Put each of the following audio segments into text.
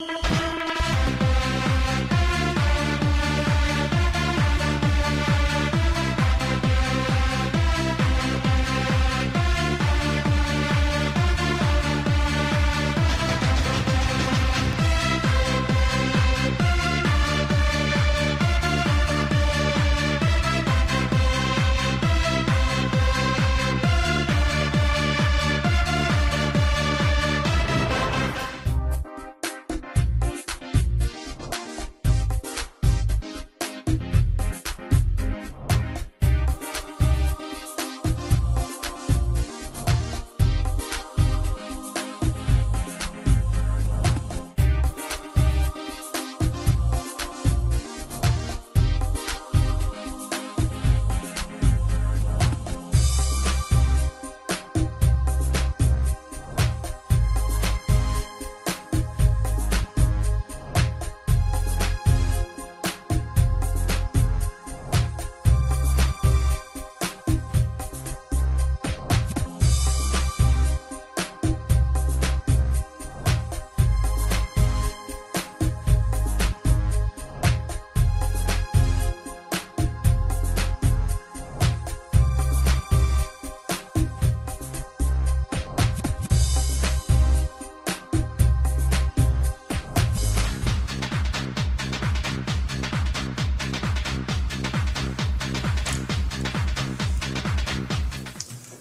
you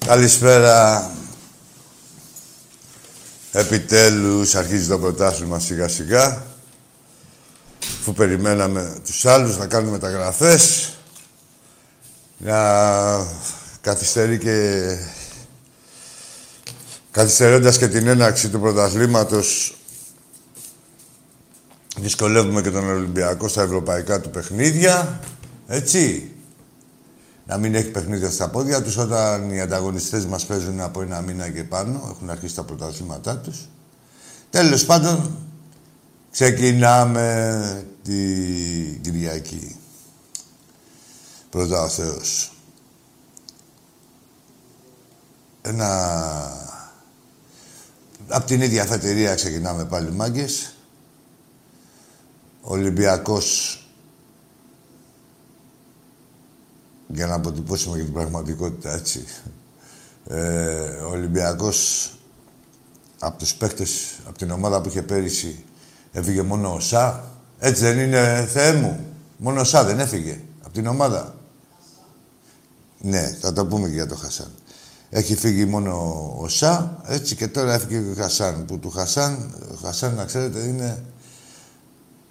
Καλησπέρα. Επιτέλους αρχίζει το πρωτάθλημα σιγά σιγά. Αφού περιμέναμε τους άλλους να κάνουν μεταγραφές. Να καθυστερεί και... Καθυστερώντας και την έναρξη του πρωταθλήματος δυσκολεύουμε και τον Ολυμπιακό στα ευρωπαϊκά του παιχνίδια. Έτσι να μην έχει παιχνίδια στα πόδια τους όταν οι ανταγωνιστές μας παίζουν από ένα μήνα και πάνω, έχουν αρχίσει τα πρωταθλήματά τους. Τέλος πάντων, ξεκινάμε την Κυριακή. Πρώτα ο Θεός. Ένα... Απ' την ίδια αφετηρία ξεκινάμε πάλι μάγκες. Ολυμπιακός για να αποτυπώσουμε και την πραγματικότητα, έτσι. Ε, ο Ολυμπιακός από τους παίχτες, από την ομάδα που είχε πέρυσι, έφυγε μόνο ο Σα. Έτσι δεν είναι, Θεέ μου. Μόνο ο Σα δεν έφυγε από την ομάδα. Ναι, θα το πούμε και για τον Χασάν. Έχει φύγει μόνο ο Σα, έτσι και τώρα έφυγε και ο Χασάν. Που του Χασάν, ο Χασάν να ξέρετε είναι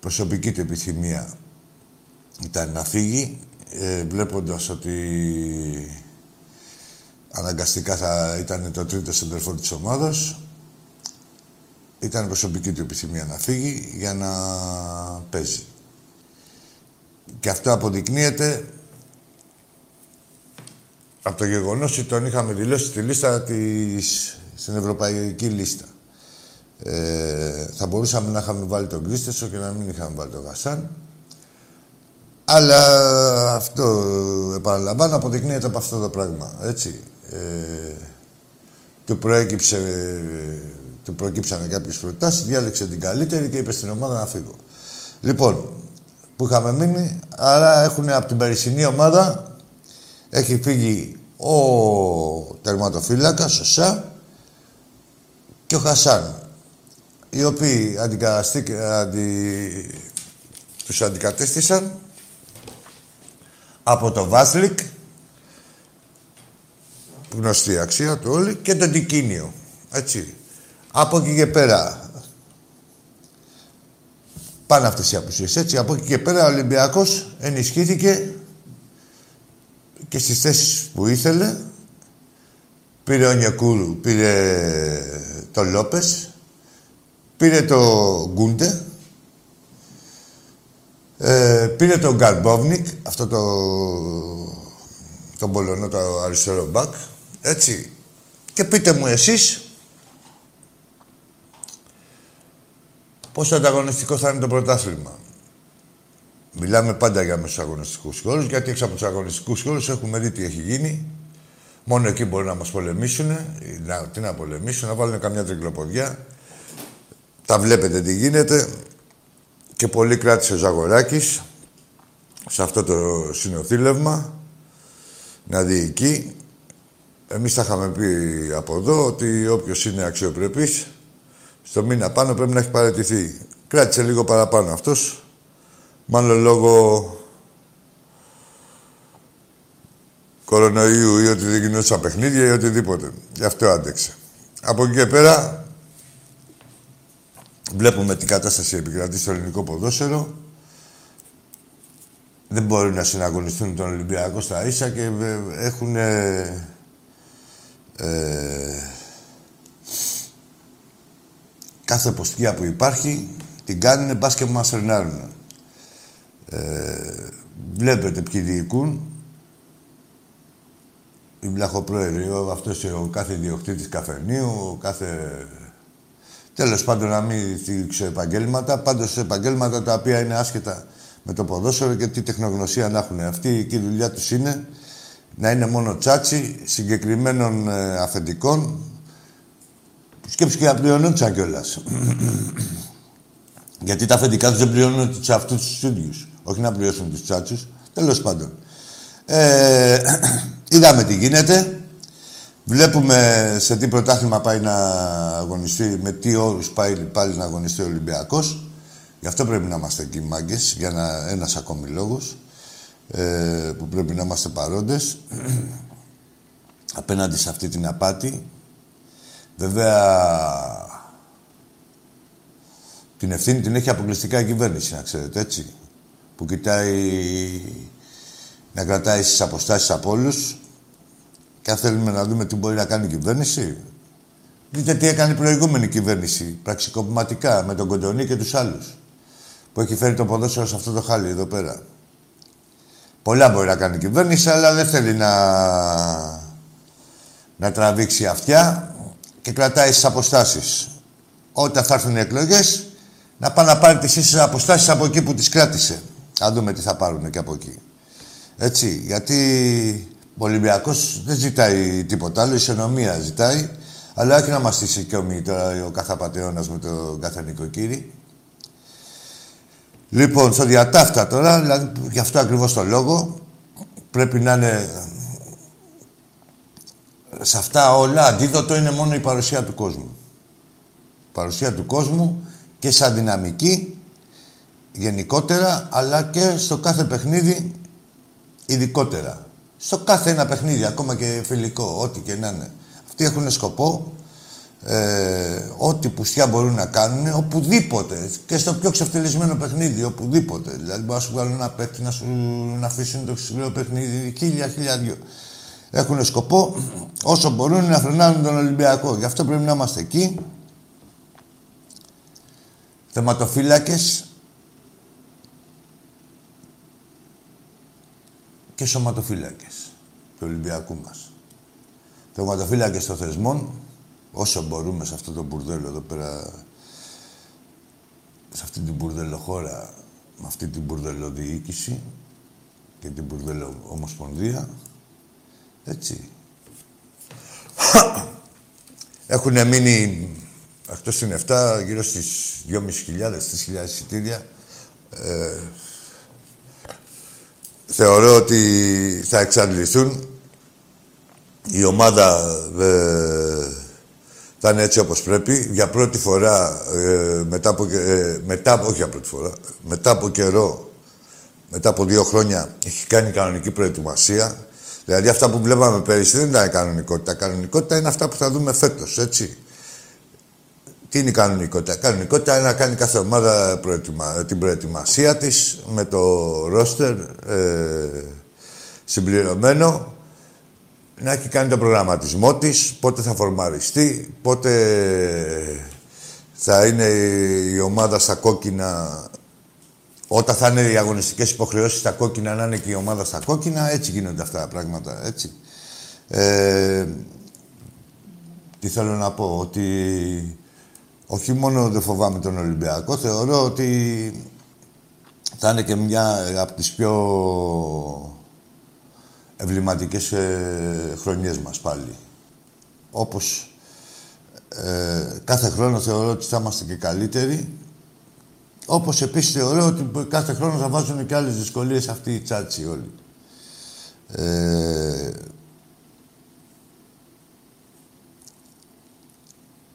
προσωπική του επιθυμία. Ήταν να φύγει ε, βλέποντας ότι αναγκαστικά θα ήταν το τρίτο σεντερφόρ της ομάδας, ήταν προσωπική του επιθυμία να φύγει για να παίζει. Και αυτό αποδεικνύεται από το γεγονός ότι τον είχαμε δηλώσει στη λίστα της, στην ευρωπαϊκή λίστα. Ε, θα μπορούσαμε να είχαμε βάλει τον Κρίστεσο και να μην είχαμε βάλει τον Γασάν. Αλλά αυτό, επαναλαμβάνω, αποδεικνύεται από αυτό το πράγμα, έτσι. Ε, του προέκυψε, του προκύψανε κάποιες προτάσεις, διάλεξε την καλύτερη και είπε στην ομάδα να φύγω. Λοιπόν, που είχαμε μείνει, άρα έχουν από την περσινή ομάδα, έχει φύγει ο τερματοφύλακας, ο Σα και ο Χασάν, οι οποίοι αντι... τους αντικατέστησαν από το Βάσλικ, γνωστή αξία του όλοι, και το Τικίνιο. Έτσι. Από εκεί και πέρα πάνε αυτές οι απουσίες. Έτσι, από εκεί και πέρα ο Ολυμπιακός ενισχύθηκε και στις θέσεις που ήθελε. Πήρε ο Νιακούρου, πήρε το Λόπες, πήρε το Γκούντε, ε, πήρε τον Γκαρμπόβνικ, αυτό το... τον Πολωνό, το αριστερό μπακ, έτσι. Και πείτε μου εσείς πόσο ανταγωνιστικό θα είναι το πρωτάθλημα. Μιλάμε πάντα για μέσους αγωνιστικούς χώρους, γιατί έξω από τους αγωνιστικούς χώρους έχουμε δει τι έχει γίνει. Μόνο εκεί μπορεί να μας πολεμήσουν. Να, τι να πολεμήσουν, να βάλουν καμιά τρικλοποδιά. Τα βλέπετε τι γίνεται. Και πολύ κράτησε ο Ζαγοράκης σε αυτό το συνοθήλευμα να διοικεί. Εμείς θα είχαμε πει από εδώ ότι όποιος είναι αξιοπρεπής στο μήνα πάνω πρέπει να έχει παραιτηθεί. Κράτησε λίγο παραπάνω αυτός, μάλλον λόγω κορονοϊού ή ότι δεν γινόταν παιχνίδια ή οτιδήποτε. Γι' αυτό άντεξε. Από εκεί και πέρα Βλέπουμε την κατάσταση επικρατεί στο ελληνικό ποδόσφαιρο. Δεν μπορούν να συναγωνιστούν τον Ολυμπιακό στα ίσα και ε, έχουν ε, ε, κάθε ποστιά που υπάρχει την κάνουν μπας και μας φρενάρουν. Ε, βλέπετε ποιοι διοικούν. Οι βλαχοπρόεδροι, αυτός ο κάθε ιδιοκτήτης καφενείου, ο κάθε Τέλος πάντων, να μην θίξω επαγγέλματα. Πάντως, επαγγέλματα τα οποία είναι άσχετα με το ποδόσφαιρο και τι τεχνογνωσία να έχουν. Αυτή η δουλειά τους είναι να είναι μόνο τσάτσι συγκεκριμένων ε, αφεντικών. Σκέψου και να πληρώνονταν κιόλας. Γιατί τα αφεντικά τους δεν πληρώνουν τους αυτούς τους ίδιους. Όχι να πληρώσουν τους τσάτσους. Τέλος πάντων. Ε, είδαμε τι γίνεται. Βλέπουμε σε τι πρωτάθλημα πάει να αγωνιστεί, με τι όρους πάει πάλι να αγωνιστεί ο Ολυμπιακός. Γι' αυτό πρέπει να είμαστε εκεί μάγκες, για να, ένας ακόμη λόγος, ε, που πρέπει να είμαστε παρόντες. απέναντι σε αυτή την απάτη. Βέβαια, την ευθύνη την έχει αποκλειστικά η κυβέρνηση, να ξέρετε, έτσι. Που κοιτάει να κρατάει στις αποστάσεις από όλους. Και αν θέλουμε να δούμε τι μπορεί να κάνει η κυβέρνηση, δείτε τι έκανε η προηγούμενη κυβέρνηση, πραξικοπηματικά, με τον Κοντονή και τους άλλους. Που έχει φέρει το ποδόσφαιρο σε αυτό το χάλι εδώ πέρα. Πολλά μπορεί να κάνει η κυβέρνηση, αλλά δεν θέλει να, να τραβήξει αυτιά και κρατάει στις αποστάσεις. Όταν θα έρθουν οι εκλογές, να πάει να πάρει τις ίσες αποστάσεις από εκεί που τις κράτησε. Να δούμε τι θα πάρουν και από εκεί. Έτσι, γιατί ο Ολυμπιακός δεν ζητάει τίποτα άλλο, η ισονομία ζητάει, αλλά όχι να μας στήσει και τώρα ο καθαπατεώνας με τον κάθε νοικοκύρη. Λοιπόν, στο διατάφτα τώρα, δηλαδή γι' αυτό ακριβώς το λόγο, πρέπει να είναι σε αυτά όλα αντίδοτο είναι μόνο η παρουσία του κόσμου. Η παρουσία του κόσμου και σαν δυναμική γενικότερα, αλλά και στο κάθε παιχνίδι ειδικότερα. Στο κάθε ένα παιχνίδι, ακόμα και φιλικό, ό,τι και να είναι. Αυτοί έχουν σκοπό ε, ό,τι πουστιά μπορούν να κάνουν, οπουδήποτε. Και στο πιο ξεφτυλισμένο παιχνίδι, οπουδήποτε. Δηλαδή, μπορεί να σου βγάλουν ένα παίκτη, να σου να αφήσουν το ξεφτυλισμένο παιχνίδι, χίλια, χίλια δυο. Έχουν σκοπό όσο μπορούν να φρενάρουν τον Ολυμπιακό. Γι' αυτό πρέπει να είμαστε εκεί. Θεματοφύλακες και σωματοφύλακες του Ολυμπιακού μας. Θεματοφύλακες των θεσμών, όσο μπορούμε σε αυτό το μπουρδέλο εδώ πέρα, σε αυτή την μπουρδελοχώρα, με αυτή την μπουρδελοδιοίκηση και την μπουρδελο Έτσι. Έχουν μείνει, αυτό είναι 7, γύρω στις 2.500, 3.000 εισιτήρια. Ε, θεωρώ ότι θα εξαντληθούν. Η ομάδα ε, θα είναι έτσι όπως πρέπει. Για πρώτη φορά, ε, μετά, από, ε, μετά από, όχι για πρώτη φορά, μετά από καιρό, μετά από δύο χρόνια, έχει κάνει κανονική προετοιμασία. Δηλαδή αυτά που βλέπαμε πέρυσι δεν ήταν κανονικότητα. Κανονικότητα είναι αυτά που θα δούμε φέτος, έτσι. Τι είναι η κανονικότητα; Η κανονικότητα είναι να κάνει κάθε ομάδα προετοιμα... την προετοιμασία της με το ρόστερ ε, συμπληρωμένο να έχει κάνει τον προγραμματισμό της, πότε θα φορμαριστεί, πότε θα είναι η ομάδα στα κόκκινα, όταν θα είναι οι αγωνιστικές υποχρεώσεις στα κόκκινα, να είναι και η ομάδα στα κόκκινα. Έτσι γίνονται αυτά τα πράγματα, έτσι. Ε, τι θέλω να πω, ότι όχι μόνο δεν φοβάμαι τον Ολυμπιακό, θεωρώ ότι θα είναι και μια από τις πιο ευληματικές ε, χρονιές μας πάλι. Όπως ε, κάθε χρόνο θεωρώ ότι θα είμαστε και καλύτεροι. Όπως επίσης θεωρώ ότι κάθε χρόνο θα βάζουν και άλλες δυσκολίες αυτοί οι τσάτσι όλοι. Ε,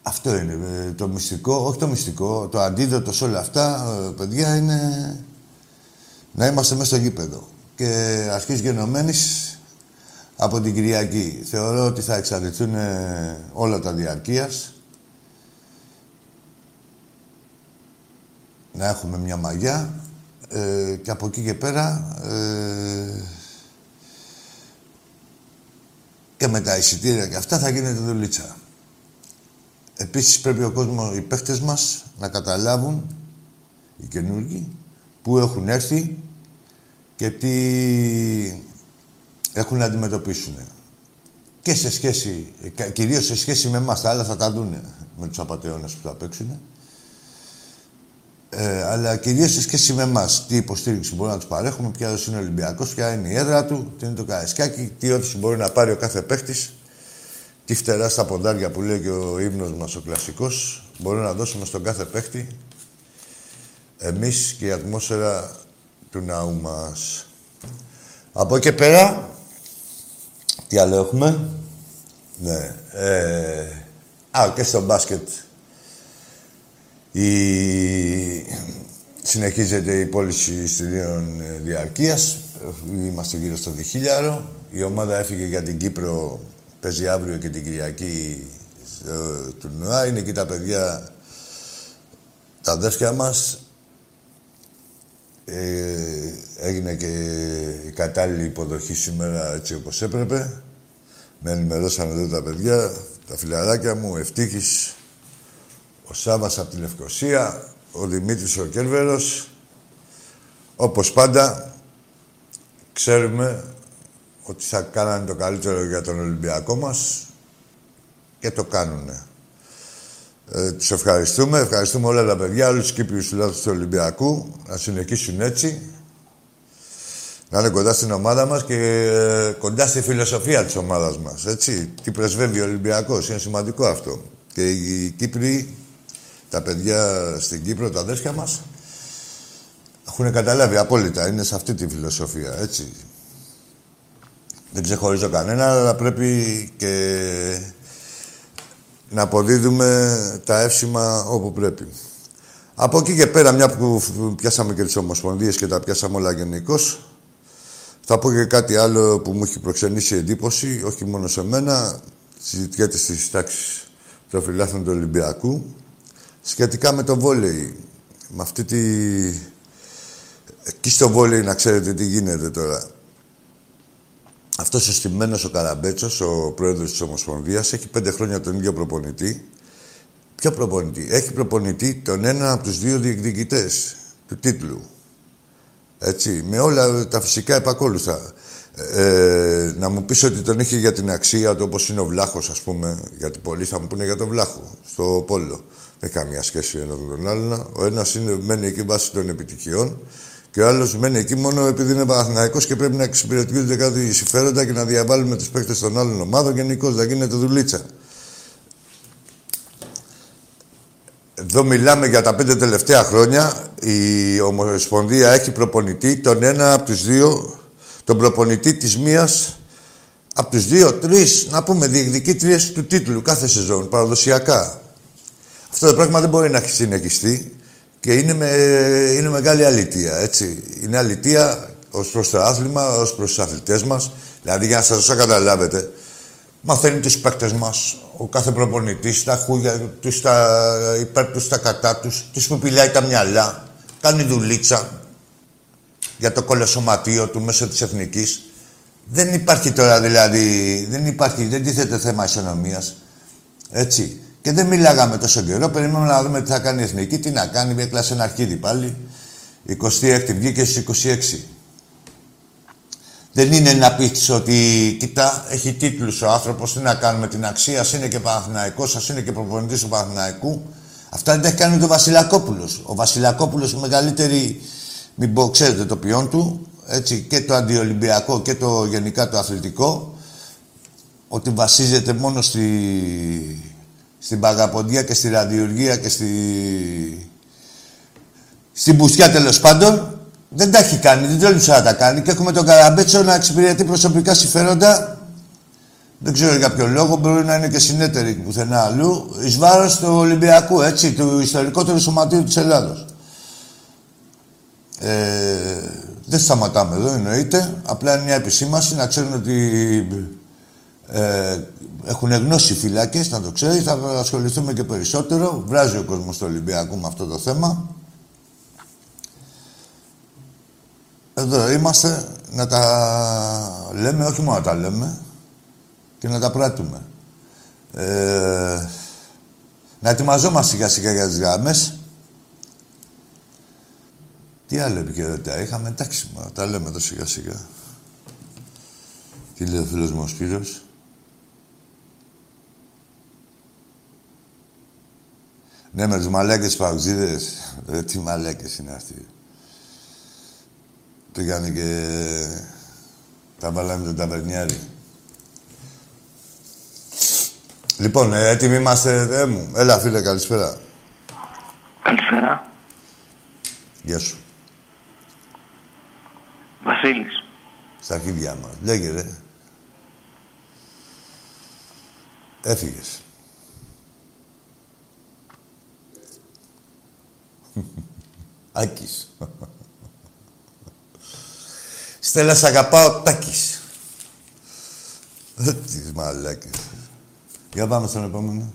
Αυτό είναι ε, το μυστικό, όχι το μυστικό, το αντίδοτο σε όλα αυτά, ε, παιδιά, είναι να είμαστε μέσα στο γήπεδο. Και αρχής γενομένης από την Κυριακή. Θεωρώ ότι θα εξαρτηθούν ε, όλα τα διαρκείας. Να έχουμε μια μαγιά και από εκεί και πέρα και με τα εισιτήρια και αυτά θα γίνεται δουλίτσα. Επίσης πρέπει ο κόσμος, οι παίχτες μας να καταλάβουν, οι καινούργοι, που έχουν έρθει και τι έχουν να αντιμετωπίσουν. Και σε σχέση, κυρίως σε σχέση με εμάς, τα άλλα θα τα δούνε με τους απαταιώνες που θα παίξουν. Ε, αλλά κυρίως σε σχέση με εμάς, τι υποστήριξη μπορούμε να τους παρέχουμε, ποια είναι ο Ολυμπιακός, ποια είναι η έδρα του, τι είναι το Καραϊσκάκι, τι όθηση μπορεί να πάρει ο κάθε παίχτη τι φτερά στα ποντάρια που λέει και ο ύμνος μας ο κλασικός μπορούμε να δώσουμε στον κάθε παίχτη εμείς και η ατμόσφαιρα του ναού μας. Από εκεί πέρα, τι άλλο έχουμε; Ναι. Ε, α, και στο μπάσκετ η... συνεχίζεται η πώληση εισιτηρίων διαρκείας. Είμαστε γύρω στο διχίλιαρο. Η ομάδα έφυγε για την Κύπρο παίζει αύριο και την Κυριακή στο τουρνουά. Είναι εκεί τα παιδιά, τα αδέρφια μας. Ε, έγινε και η κατάλληλη υποδοχή σήμερα έτσι όπως έπρεπε. Με ενημερώσαν εδώ τα παιδιά, τα φιλαράκια μου, Ευτύχης, ο Σάβας από τη Λευκοσία, ο Δημήτρης ο Κέρβερος. Όπως πάντα, ξέρουμε ότι θα κάνανε το καλύτερο για τον Ολυμπιακό μας και το κάνουνε. Ε, τους ευχαριστούμε. Ευχαριστούμε όλα τα παιδιά, όλους τους Κύπριους του Ολυμπιακού. Να συνεχίσουν έτσι. Να είναι κοντά στην ομάδα μας και ε, κοντά στη φιλοσοφία της ομάδας μας. Έτσι. Τι πρεσβεύει ο Ολυμπιακός. Είναι σημαντικό αυτό. Και οι Κύπροι, τα παιδιά στην Κύπρο, τα αδέρφια μας, έχουν καταλάβει απόλυτα. Είναι σε αυτή τη φιλοσοφία. Έτσι. Δεν ξεχωρίζω κανένα, αλλά πρέπει και να αποδίδουμε τα εύσημα όπου πρέπει. Από εκεί και πέρα, μια που πιάσαμε και τις ομοσπονδίες και τα πιάσαμε όλα γενικώς, θα πω και κάτι άλλο που μου έχει προξενήσει εντύπωση, όχι μόνο σε μένα, συζητιέται στις τάξεις των φιλάθλων του Ολυμπιακού, σχετικά με το βόλεϊ. Με αυτή τη... Εκεί στο βόλεϊ να ξέρετε τι γίνεται τώρα. Αυτός ο στημένος ο Καραμπέτσος, ο πρόεδρος της Ομοσπονδίας, έχει πέντε χρόνια τον ίδιο προπονητή. Ποιο προπονητή, έχει προπονητή τον ένα από τους δύο διεκδικητές του τίτλου. Έτσι, με όλα τα φυσικά επακόλουθα. Ε, να μου πεις ότι τον είχε για την αξία του, όπως είναι ο Βλάχος, ας πούμε, γιατί πολλοί θα μου πούνε για τον Βλάχο, στο Πόλο. Δεν έχει καμία σχέση ένα με τον άλλον. Ο ένας είναι, μένει εκεί βάσει των επιτυχιών και ο άλλος μένει εκεί μόνο επειδή είναι Παναθυναϊκό και πρέπει να εξυπηρετούνται κάτι συμφέροντα και να διαβάλουμε τους παίκτες των άλλων ομάδων. Γενικώς να γίνεται δουλίτσα. Εδώ μιλάμε για τα πέντε τελευταία χρόνια. Η Ομοσπονδία έχει προπονητή τον ένα από τους δύο, τον προπονητή της μίας από τους δύο, τρεις, να πούμε διεκδικήτριε του τίτλου κάθε σεζόν, παραδοσιακά. Αυτό το πράγμα δεν μπορεί να συνεχιστεί. Και είναι, με, είναι μεγάλη αλήθεια, έτσι. Είναι αλήθεια ως προς το άθλημα, ως προς τους αθλητές μας. Δηλαδή, για να σας δώσω καταλάβετε, μαθαίνει τους παίκτες μας, ο κάθε προπονητής, τα χούγια τους, τα υπέρ τους, τα κατά τους, τους που πηλάει τα μυαλά, κάνει δουλίτσα για το κολοσσωματείο του μέσω της εθνικής. Δεν υπάρχει τώρα δηλαδή, δεν υπάρχει, δεν τίθεται θέμα ισονομίας. Έτσι. Και δεν μιλάγαμε τόσο καιρό. Περιμένουμε να δούμε τι θα κάνει η Εθνική, τι να κάνει. Έκλασε ένα αρχίδι πάλι. 26 βγήκε στις 26. Δεν είναι να πεις ότι κοιτά, έχει τίτλους ο άνθρωπος. Τι να κάνουμε την αξία, είναι και Παναθηναϊκός, σα είναι και προπονητής του Παναθηναϊκού. Αυτά δεν τα έχει κάνει ο Βασιλακόπουλος. Ο Βασιλακόπουλος, η μεγαλύτερη, μην πω, ξέρετε το ποιόν του, έτσι, και το αντιολυμπιακό και το γενικά το αθλητικό, ότι βασίζεται μόνο στη, στην Παγαποντία και στη Ραδιουργία και στη... στην Μπουστιά τέλος πάντων. Δεν τα έχει κάνει, δεν τόλμησε να τα κάνει. Και έχουμε τον Καραμπέτσο να εξυπηρετεί προσωπικά συμφέροντα. Δεν ξέρω για ποιο λόγο, μπορεί να είναι και συνέτεροι πουθενά αλλού. Εις βάρος του Ολυμπιακού, έτσι, του ιστορικότερου σωματείου της Ελλάδος. Ε, δεν σταματάμε εδώ, εννοείται. Απλά είναι μια επισήμαση να ξέρουν ότι ε, έχουν γνώση φυλάκες, να το ξέρεις, θα ασχοληθούμε και περισσότερο. Βράζει ο κόσμος στο Ολυμπιακό με αυτό το θέμα. Εδώ είμαστε να τα λέμε, όχι μόνο να τα λέμε, και να τα πράττουμε. Ε, να ετοιμαζόμαστε σιγά σιγά για τις γράμμες. Τι άλλο επικαιρότητα είχαμε, εντάξει, τα λέμε εδώ σιγά σιγά. Τι λέει ο φίλος μου ο Σπύρος; Ναι, με τους μαλάκες παουζίδες. Ε, τι μαλάκες είναι αυτοί. Πήγανε και τα βάλαμε τον ταβερνιάρι. Λοιπόν, ε, έτοιμοι είμαστε, δε μου. Έλα, φίλε, καλησπέρα. Καλησπέρα. Γεια σου. Βασίλης. Στα αρχίδια μας. Λέγε, ρε. Έφυγες. Άκης. Στέλλα, σ' αγαπάω, Τάκης. Τις μαλάκες. Για πάμε στον επόμενο.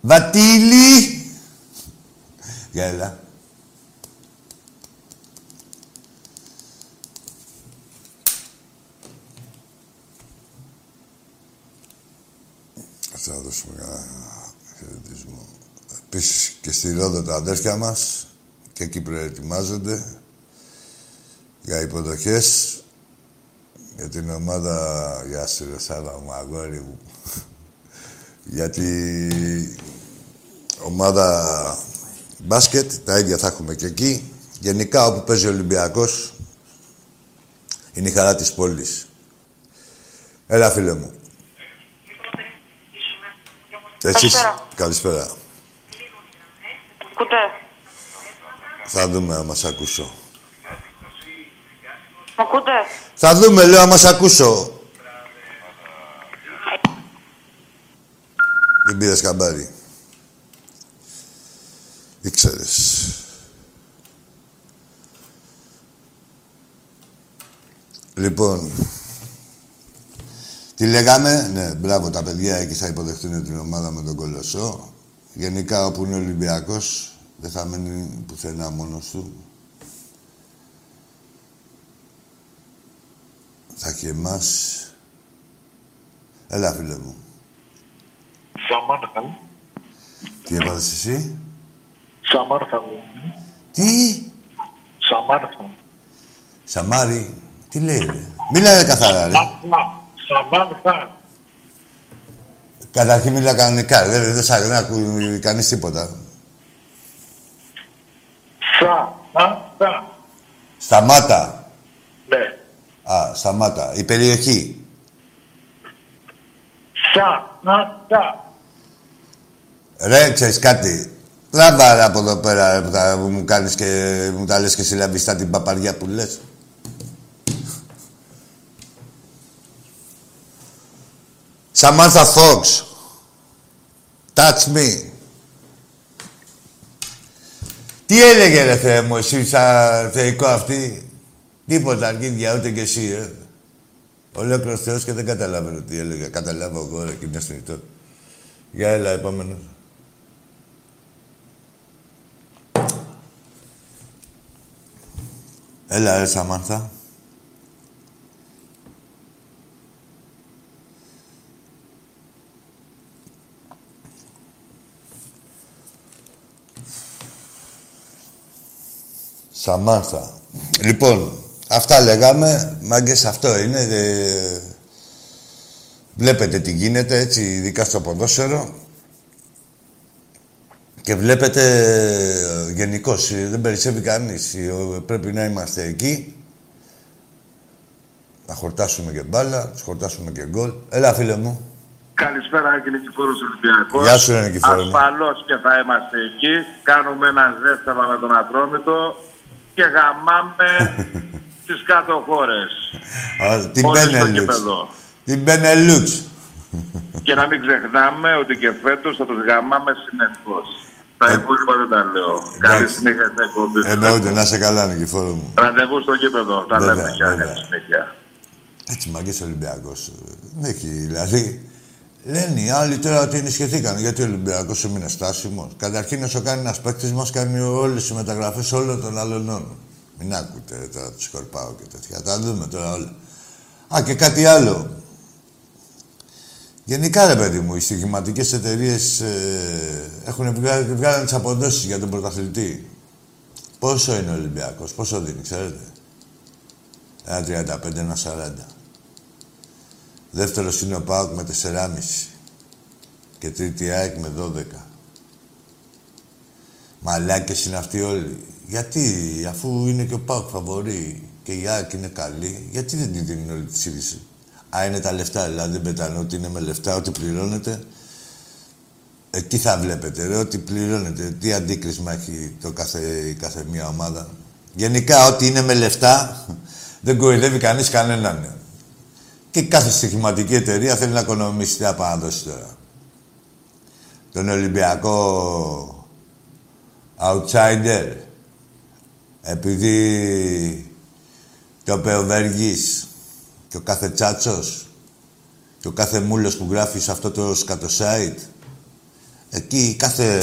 Βατίλη! Για έλα. Θα δώσουμε ένα χαιρετισμό. Επίσης και στη Ρόδο τα αδέρφια μας και εκεί προετοιμάζονται για υποδοχές για την ομάδα... Γεια σου ρε Σάβα μου, αγόρι μου. για την ομάδα μπάσκετ, τα ίδια θα έχουμε και εκεί. Γενικά όπου παίζει ο Ολυμπιακός είναι η χαρά της πόλης. Έλα φίλε μου. Εσείς, καλησπέρα. Ακούτε. Θα δούμε άμα σ' ακούσω. Ακούτε. Θα δούμε, λέω, άμα σ' ακούσω. Δεν πήρες καμπάρι. Ήξερες. Λοιπόν, τι λέγαμε, ναι, μπράβο τα παιδιά εκεί θα υποδεχτούν την ομάδα με τον Κολοσσό. Γενικά όπου είναι ο Ολυμπιακός δεν θα μένει πουθενά μόνος του. Θα έχει εμάς. Έλα φίλε μου. Σαμάρθα. Τι έβαλες εσύ; Σαμάρθα μου. Τι; Σαμάρθα. Σαμάρι. Τι λέει ρε; Μίλα καθαρά ρε. Σαμάρθα. Καταρχήν μίλα κανονικά. Δεν, δεν, σ' δεν ακούει κανείς τίποτα. Σαμάρθα. Σταμάτα. Ναι. Α, σταμάτα. Η περιοχή. Σαμάρθα. Ρε, ξέρεις κάτι. Λάμπα ρε, από εδώ πέρα ρε, που, τα, που μου κάνεις και μου τα λες και συλλαβιστά την παπαριά που λες. Samantha Fox. Touch me. Τι έλεγε ρε Θεέ μου εσύ σαν θεϊκό αυτή; Τίποτα αρχίδια ούτε κι εσύ ρε. Ολόκληρος Θεός και δεν καταλάβαινε τι έλεγε. Καταλάβω εγώ ρε και μια στιγμή τώρα. Για έλα επόμενο. Έλα ρε Σαμάνθα. Σαμάνθα. Λοιπόν, αυτά λέγαμε. Μάγκες, αυτό είναι. ε, βλέπετε τι γίνεται, έτσι, ειδικά στο ποδόσφαιρο. Και βλέπετε ε, γενικώς δεν περισσεύει κανείς. Ε, Πρέπει να είμαστε εκεί. Να χορτάσουμε και μπάλα, να χορτάσουμε και γκολ. Έλα, φίλε μου. Καλησπέρα, Άγγελε Νικηφόρος Ολυμπιακός. Γεια σου, ρε Νικηφόρο μου. Ασφαλώς και θα είμαστε εκεί. Κάνουμε ένα ζέσταμα με τον Ατρόμητο και γαμάμε τις κάτω χώρες. Α, Την Όλοι στο Μπένελουξ. κήπεδο. Την Μπένελουξ. Και να μην ξεχνάμε ότι και φέτος θα τους γαμάμε συνεχώς. Τα υπόλοιπα δεν τα λέω. Καλή εντάξει. συνέχεια στην εκπομπή. Εννοείται, να σε καλά, Νικηφόρο μου. Ραντεβού στο κήπεδο. Τα Βέβαια, λέμε πια. βέβαια. Καλή συνέχεια. Έτσι, μαγκές Ολυμπιακός. Δεν έχει, δηλαδή... Λένε οι άλλοι τώρα ότι ενισχυθήκαν. Γιατί ο Ολυμπιακός έμεινε στάσιμος. Καταρχήν, όσο κάνει ένας παίκτης μας, κάνει όλες τι μεταγραφές όλων των άλλων. Μην άκουτε τώρα του σκορπάω και τέτοια. Τα δούμε τώρα όλα. Α, και κάτι άλλο. Γενικά, ρε παιδί μου, οι στοιχηματικές εταιρείες ε, έχουν βγάλει, βγάλει τις αποδόσεις για τον πρωταθλητή. Πόσο είναι ο Ολυμπιακός, πόσο δίνει, ξέρετε; Ένα 35, ένα 40. Δεύτερος είναι ο ΠΑΟΚ με 4,5. Και τρίτη η ΑΕΚ με 12. Μαλάκες είναι αυτοί όλοι. Γιατί, αφού είναι και ο ΠΑΟΚ φαβορεί και η ΑΕΚ είναι καλή, γιατί δεν την δίνουν όλη τη είδηση. Α, είναι τα λεφτά, δηλαδή δεν πετάνε ότι είναι με λεφτά, ότι πληρώνεται. Ε, τι θα βλέπετε, ρε, ότι πληρώνεται. Τι αντίκρισμα έχει το κάθε, η κάθε μία ομάδα. Γενικά, ό,τι είναι με λεφτά, δεν κοροϊδεύει κανείς κανέναν. Και κάθε στοιχηματική εταιρεία θέλει να οικονομήσει. Τι θα πάει να δώσει τώρα. Τον Ολυμπιακό outsider. Επειδή το είπε ο Βεργής και ο κάθε τσάτσος και ο κάθε μούλος που γράφει σε αυτό το σκατοσάιτ εκεί κάθε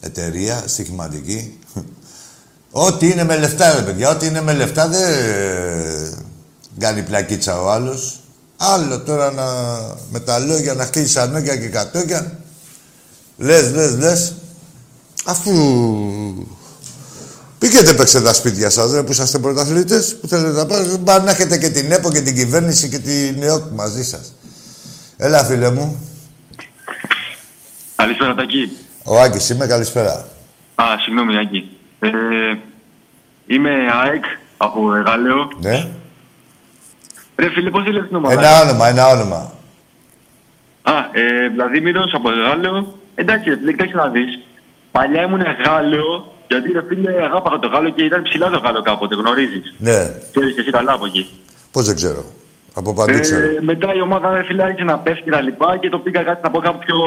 εταιρεία στοιχηματική ό,τι είναι με λεφτά ρε παιδιά, ό,τι είναι με λεφτά δεν κάνει πλακίτσα ο άλλος. Άλλο τώρα να, με τα λόγια να χτίσει ανώκια και κατόκια. Λες, λες, λες. Αφού Πήγαινε παίξτε τα σπίτια σας, που είσαστε πρωταθλητές, που θέλετε να πάτε. Μπορεί να έχετε και την ΕΠΟ και την κυβέρνηση και την ΕΟΚ μαζί σας. Έλα, φίλε μου. Καλησπέρα, Τακί. Ο Άκης είμαι, καλησπέρα. Α, συγγνώμη, Άκη. Ε, είμαι ΑΕΚ από Εγάλεο. Ναι. Ρε φίλε, πώς έλεγες την ομάδα; Ένα όνομα, ένα όνομα. Α, ε, Βλαδίμηρος από Εγάλεο. Εντάξει, ρε φίλε, κοιτάξτε να δεις. Παλιά ήμουν Εγάλεο, γιατί ρε φίλε αγάπαγα το Γάλλο και ήταν ψηλά το Γάλλο κάποτε, γνωρίζεις. Ναι. Ξέρεις και εσύ καλά από εκεί. Πώς δεν ξέρω. Από παντού ξέρω. Ε, μετά η ομάδα ρε φίλε άρχισε να πέφτει και τα λοιπά και το πήγα κάτι να πω κάπου πιο,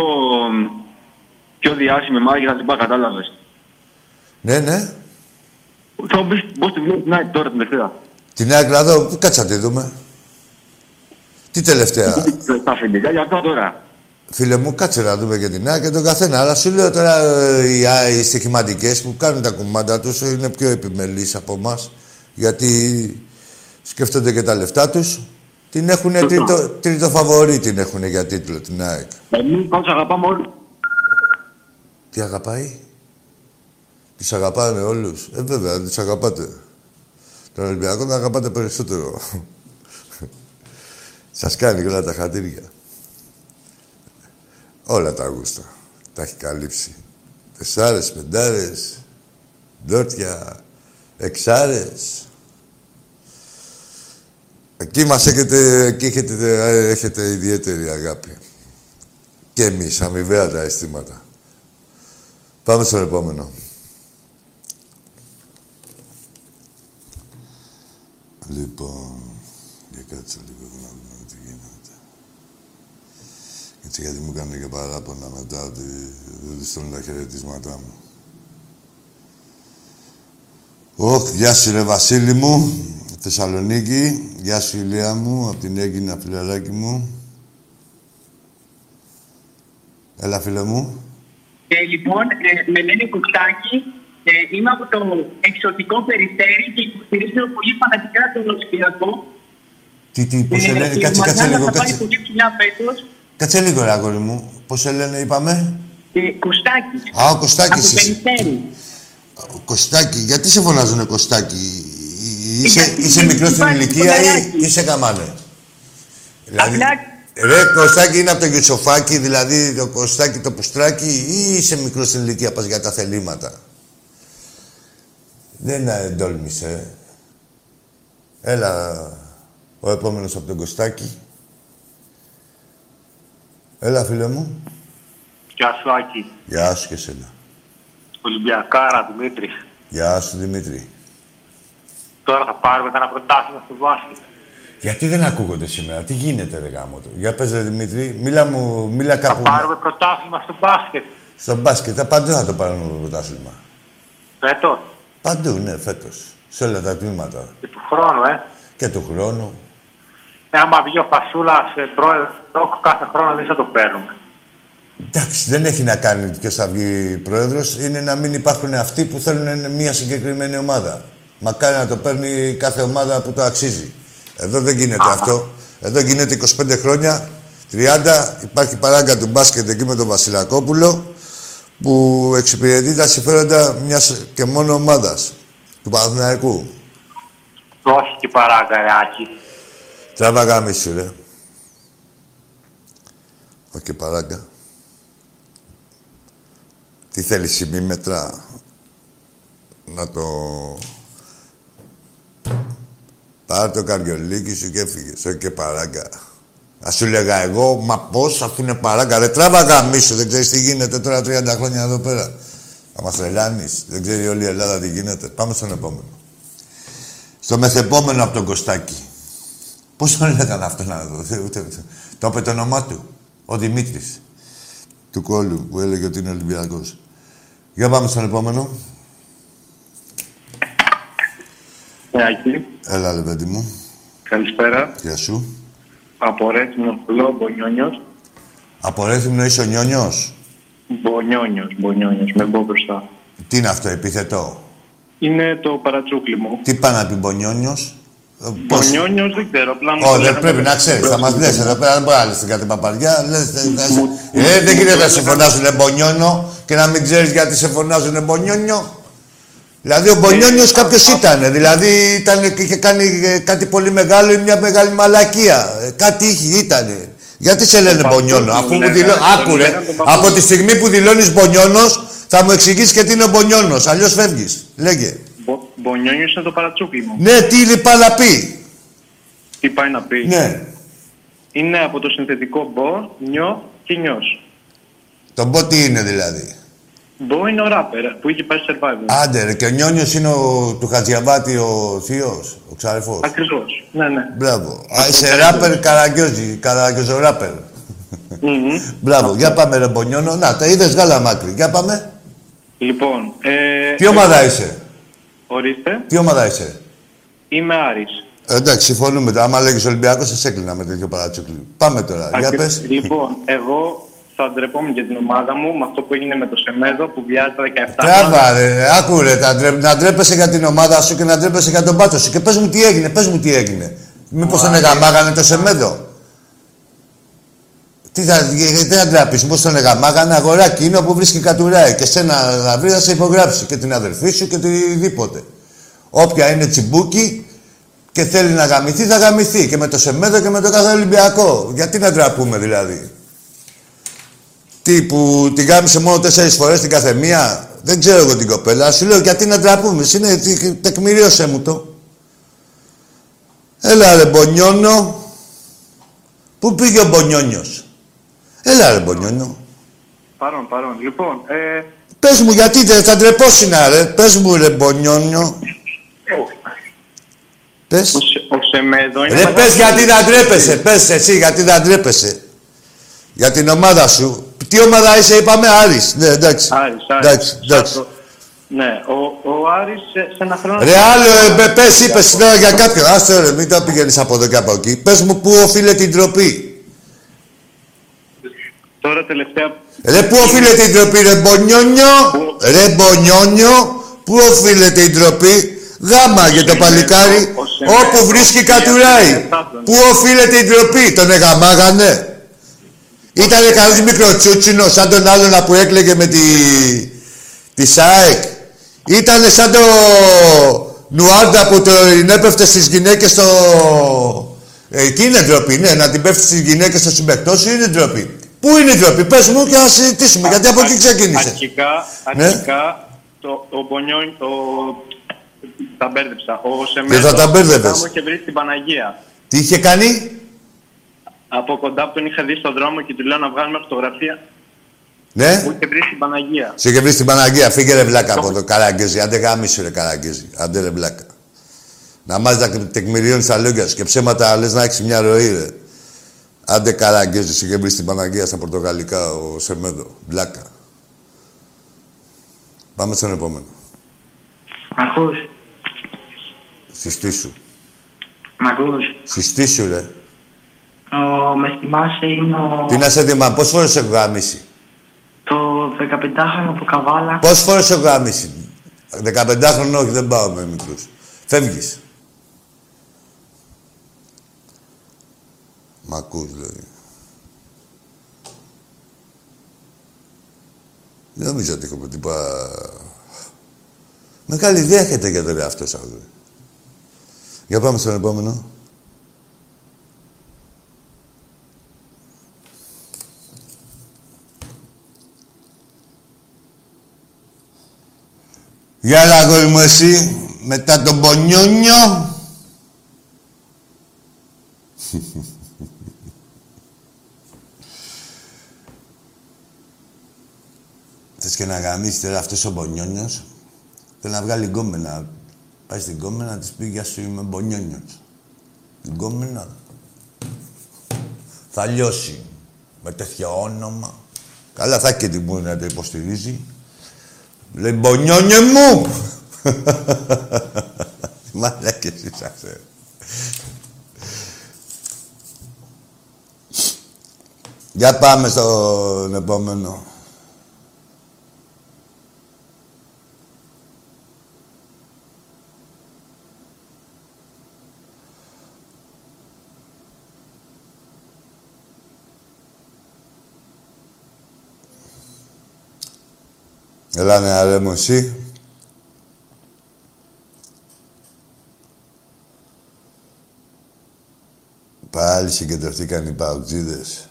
πιο διάσημη μάγη και τα λοιπά, κατάλαβες. Ναι, ναι. Θα μου πεις πώς τη βλέπεις την ΑΕΚ τώρα την τελευταία. Την ΑΕΚ να δω, κάτσε να τη δούμε. Τι τελευταία; Τα φιλικά για αυτό τώρα. Φίλε μου, κάτσε να δούμε και την ΑΕΚ και τον καθένα. Αλλά σου λέω τώρα ε, οι, α- οι στοιχηματικές που κάνουν τα κουμάντα τους είναι πιο επιμελείς από εμάς. Γιατί σκέφτονται και τα λεφτά τους. Την έχουν τρίτο, τρίτο φαβορή την έχουν για τίτλο την ΑΕΚ. Εμείς πάντως αγαπάμε όλοι. Τι αγαπάει; Τις αγαπάνε όλους. Ε, βέβαια, τις αγαπάτε. Τον Ολυμπιακό τον αγαπάτε περισσότερο. Σας κάνει και όλα τα χατήρια. Όλα τα γούστα. Τα έχει καλύψει. Τεσσάρες, πεντάρες, ντόρτια, εξάρες. Εκεί μας έχετε, εκεί έχετε, έχετε ιδιαίτερη αγάπη. Και εμείς, αμοιβαία τα αισθήματα. Πάμε στον επόμενο. Λοιπόν, για κάτσε λίγο να δούμε τι γίνεται. Έτσι γιατί μου κάνουν και παράπονα μετά ότι δεν τους στέλνουν τα χαιρετίσματά μου. Ωχ, γεια σου ρε Βασίλη μου, Θεσσαλονίκη. Γεια σου Ηλία μου, από την Έγκυνα φιλαράκι μου. Έλα φίλε μου. Ε, λοιπόν, ε, με λένε Κουστάκη, ε, είμαι από το εξωτικό περιστέρι και υποστηρίζω πολύ φανατικά τον Ολυμπιακό. Τι, τι, πώς σε Ε, λένε, η κάτσε, ομάδα κάτσε θα λίγο, πάει κάτσε. πολύ ψηλά φέτος. Κάτσε λίγο, ρε αγόρι μου. Πώς σε λένε, είπαμε; Ε, Κουστάκη. Α, ο Κωστάκης Από το είσαι. περιστέρι. Ο Κωστάκη, γιατί σε φωνάζουνε Κωστάκη; Είσαι, Γιατί είσαι μικρός στην υπάρχει ηλικία ή ποδαράκι. είσαι καμάνε. Δηλαδή, Απλά ρε Κωστάκη είναι από το Γιουτσοφάκι, δηλαδή το Κωστάκη το Πουστράκι ή είσαι μικρός στην ηλικία, πας για τα θελήματα; Δεν ε, τόλμησε. Έλα, ο επόμενος από τον Κωστάκη. Έλα, φίλε μου. Γεια σου Άκη. Γεια σου και σένα. Ολυμπιακάρα Δημήτρη. Γεια σου, Δημήτρη. Τώρα θα πάρουμε ένα πρωτάθλημα στο μπάσκετ. Γιατί δεν ακούγονται σήμερα, τι γίνεται ρε γάμο του. Για πες ρε Δημήτρη, μίλα μου, μίλα Θα κάπου πάρουμε πρωτάθλημα στο μπάσκετ. στο μπάσκετ. Τα παντού θα το πάρουμε το πρωτάθλημα. Φέτος Παντού, ναι, φέτος. Σε όλα τα τμήματα. και του χρόνου, ε. Και του χρόνου. Ε, άμα βγει ο Φασούλα σε πρόεδρο κάθε χρόνο δεν θα το παίρνουμε. Εντάξει, δεν έχει να κάνει ποιος θα βγει πρόεδρος. Είναι να μην υπάρχουν αυτοί που θέλουν μια συγκεκριμένη ομάδα. Μακάρι να το παίρνει κάθε ομάδα που το αξίζει. Εδώ δεν γίνεται αυτό. Εδώ γίνεται 25 χρόνια, 30. Υπάρχει παράγκα του μπάσκετ εκεί με τον Βασιλακόπουλο που εξυπηρετεί τα συμφέροντα μιας και μόνο ομάδας. Του Παναθηναϊκού. Όχι και παράγκα, ρε Άκη. Τράβα γάμισου, ρε. Όχι και παράγκα. Τι θέλεις σημείμετρα να το... Πάρε το καριολίκι σου και έφυγες. Όχι και παράγκα. Α σου λέγα εγώ, μα πώς αφού είναι παράγκα. Ρε τράβα γαμίσου, δεν ξέρεις τι γίνεται τώρα 30 χρόνια εδώ πέρα. Θα μας τρελάνεις. Δεν ξέρει όλη η Ελλάδα τι γίνεται. Πάμε στον επόμενο. Στο μεθεπόμενο από τον Κωστάκη. Πώ το λέγανε αυτός να δω, ούτε, ούτε. Το είπε το όνομά του. Ο Δημήτρης. Του κόλλου που έλεγε ότι είναι Ολυμπιακός. Για πάμε στον επόμενο. Νεάκη, Έλα, ρε παιδί μου. καλησπέρα. Γεια σου. Από Ρέθινο Φλό, Μπονιόνιος. Από Ρέθυμνο είσαι ο Νιόνιος; Μπονιόνιος, Μπονιόνιος, με μπω μπροστά. Τι είναι αυτό, επίθετο; Είναι το παρατσούκλι μου. Τι πάει να πει Μπονιόνιος; Ε, πώς- Μπονιόνιος δεν ξέρω, απλά μου Ω, το δεν λέγανε πρέπει να ξέρεις. Θα μας λες εδώ πέρα, δεν μπορεί να λες την κάτι παπαριά. Λες, ε, θα σε- ε, δεν γίνεται να σε φωνάζουν μπονιόνιο και να μην ξέρεις γιατί σε φωνάζουν μπονιόνιο. Δηλαδή ο Μπονιόνιος κάποιος ήταν. Δηλαδή ήταν, και είχε κάνει ε, κάτι πολύ μεγάλο ή μια μεγάλη μαλακία. Ε, Κάτι είχε, ήταν. Γιατί σε λένε Παππούς Μπονιόνιο, μου αφού μου λέγανε, δηλώνει. τον Άκουρε, λέγανε τον παππού. από τη στιγμή που δηλώνεις Μπονιόνος θα μου εξηγήσεις και τι είναι ο Μπονιόνος. Αλλιώς φεύγεις. Λέγε. Μπο- Μπονιόνιος είναι το παρατσούκλι μου. Ναι, τι λοιπά να πει. Τι πάει να πει. Ναι. Είναι από το συνθετικό μπο, νιώ και νιός. Τον πω τι είναι δηλαδή; Μπο είναι ο ράπερ που είχε πάει σε survivor. Άντε ρε, και ο Νιόνιος είναι ο, του Χατζιαβάτη ο θείος, ο ξαρεφός. Ακριβώς. Ναι, ναι. Μπράβο. Α, είσαι ράπερ καραγκιόζη, καραγκιόζο ράπερ. Μμμ. Μπράβο, για πάμε ρε Μπονιόνο. Να, τα είδες γάλα μάκρυ. Για πάμε. Λοιπόν, ε, Τι ομάδα είσαι, ορίστε, τι ομάδα είσαι; είμαι Άρης. Ε, εντάξει, συμφωνούμε. Άμα λέγεις Ολυμπιακός, σε έκλεινα με τέτοιο παρατσούκλι. Πάμε τώρα, για Ακρι- πες. Λοιπόν, εγώ θα ντρεπόμουν για την ομάδα μου με αυτό που έγινε με το Σεμέδο που βιάζει τα 17 Τράβα, ρε, άκουρε, τα ντρε- να ντρέπεσαι για την ομάδα σου και να ντρέπεσαι για τον πάτο σου. Και πες μου τι έγινε, πες μου τι έγινε. Μήπως τον εγαμάγανε το σεμέδο; Τι θα, γιατί θα ντραπείς, μήπως τον εγαμάγανε αγοράκι είναι όπου βρίσκει κατουράει και σένα να βρει να σε υπογράψει και την αδερφή σου και οτιδήποτε. Όποια είναι τσιμπούκι και θέλει να γαμηθεί, θα γαμηθεί. Και με το Σεμέδο και με το κάθε Ολυμπιακό. Γιατί να ντραπούμε δηλαδή; Τι που την γάμισε μόνο τέσσερις φορές την καθεμία; Δεν ξέρω εγώ την κοπέλα. Σου λέω γιατί να ντραπούμε; Είναι, τι- τεκμηρίωσέ μου το. Έλα ρε Μπονιόνιο. Πού πήγε ο Μπονιόνιος; Έλα ρε Μπονιόνιο. Παρόν, παρόν. Λοιπόν, ε, Πες μου γιατί δεν θα ντρεπόσυνα ρε. Πες μου ρε Μπονιόνιο. Πες. ο, Σε- ο Σεμέδο είναι... Ρε μεγάλος- πες γιατί να ντρέπεσαι. Πες εσύ γιατί να ντρέπεσαι. Για την ομάδα σου. Τι ομάδα είσαι είπαμε Άρης. Ναι εντάξει. Άρης, Άρης. Εντάξει, εντάξει. Σαν το- Ναι, ο, ο Άρης σε, σε ένα χρόνο... Ρε άλλο, ε, πε- πες, είπες τώρα για κάποιον. Άστε ρε, μην τα πηγαίνεις από εδώ και από εκεί. Πες μου πού οφείλεται η ντροπή. Τώρα τελευταία... Ρε, πού οφείλεται η ντροπή, ρε Μπονιόνιο; Ρε Μπονιόνιο, πού οφείλεται η ντροπή; Γάμα για το παλικάρι, ο Σεμέδο, όπου βρίσκει ο κατουράει. Σεμέδο, Πού οφείλεται η ντροπή, τον εγαμάγανε. Ήτανε καλός μικροτσούτσινος, σαν τον άλλον που έκλαιγε με τη, τη ΣΑΕΚ. Ήτανε σαν το Νουάντα που τον έπεφτε στις γυναίκες στο... Εκεί είναι ντροπή, ναι, να την πέφτει στις γυναίκες στο συμπεκτός σου είναι ντροπή; Πού είναι η ντροπή, πες μου και να συζητήσουμε, γιατί από εκεί ξεκίνησε. Αρχικά, Ναι. αρχικά το, ο Μπονιόν, το, τα μπέρδεψα. Ο Σεμέδο... Και θα τα μπέρδευες. Μου είχε βρει στην Παναγία. Τι είχε κάνει, Από κοντά που τον είχα δει στον δρόμο και του λέω να βγάλουμε φωτογραφία. ναι. Μου είχε βρει στην Παναγία. Σε είχε βρει στην Παναγία, φύγε ρε βλάκα από το καραγκέζι. Άντε γάμισου ρε καραγκέζι. Άντε ρε βλάκα. Να μάθεις να τεκμηριώνεις τα λόγια σου και ψέματα λες να έχεις μια ροή ρε. Άντε καραγκέζι, σε είχε βρει στην Παναγία στα πορτογαλικά ο Σεμέδο. Βλάκα. Πάμε στον επόμενο. Μ' ακούς, Συστήσου. μ' ακούς. Συστήσου ρε. Ο, με θυμάσαι είναι ο, Τι να σε θυμάμαι, πόσες φορές έχω γάμισει. το 15χρονο του Καβάλα. Πόσες φορές έχω γάμισει. 15 χρονών όχι, δεν πάω με μικρούς. Φεύγεις. Μ' ακούς, δηλαδή. Δεν νομίζω ότι έχω τίποτα... Μεγάλη ιδέα έχετε για τον εαυτό σας. ρε. Για πάμε στον επόμενο. Γεια έλα, αγόρι μου, εσύ. Μετά τον Πονιόνιο. Θες και να γαμίσεις τώρα αυτός ο Μπονιόνιος. Θέλει να βγάλει γκόμενα. Πάει στην γκόμενα να της πει «Γεια σου, είμαι Μπονιόνιος». Την γκόμενα θα λιώσει. Με τέτοιο όνομα. Καλά θα έχει και την που να το υποστηρίζει. Λέει «Μπονιόνιε μου». Μαλάκες είσαστε. Για πάμε στον επόμενο. Έλα νεαρέ μου εσύ. Πάλι συγκεντρωθήκαν οι παουτζίδες.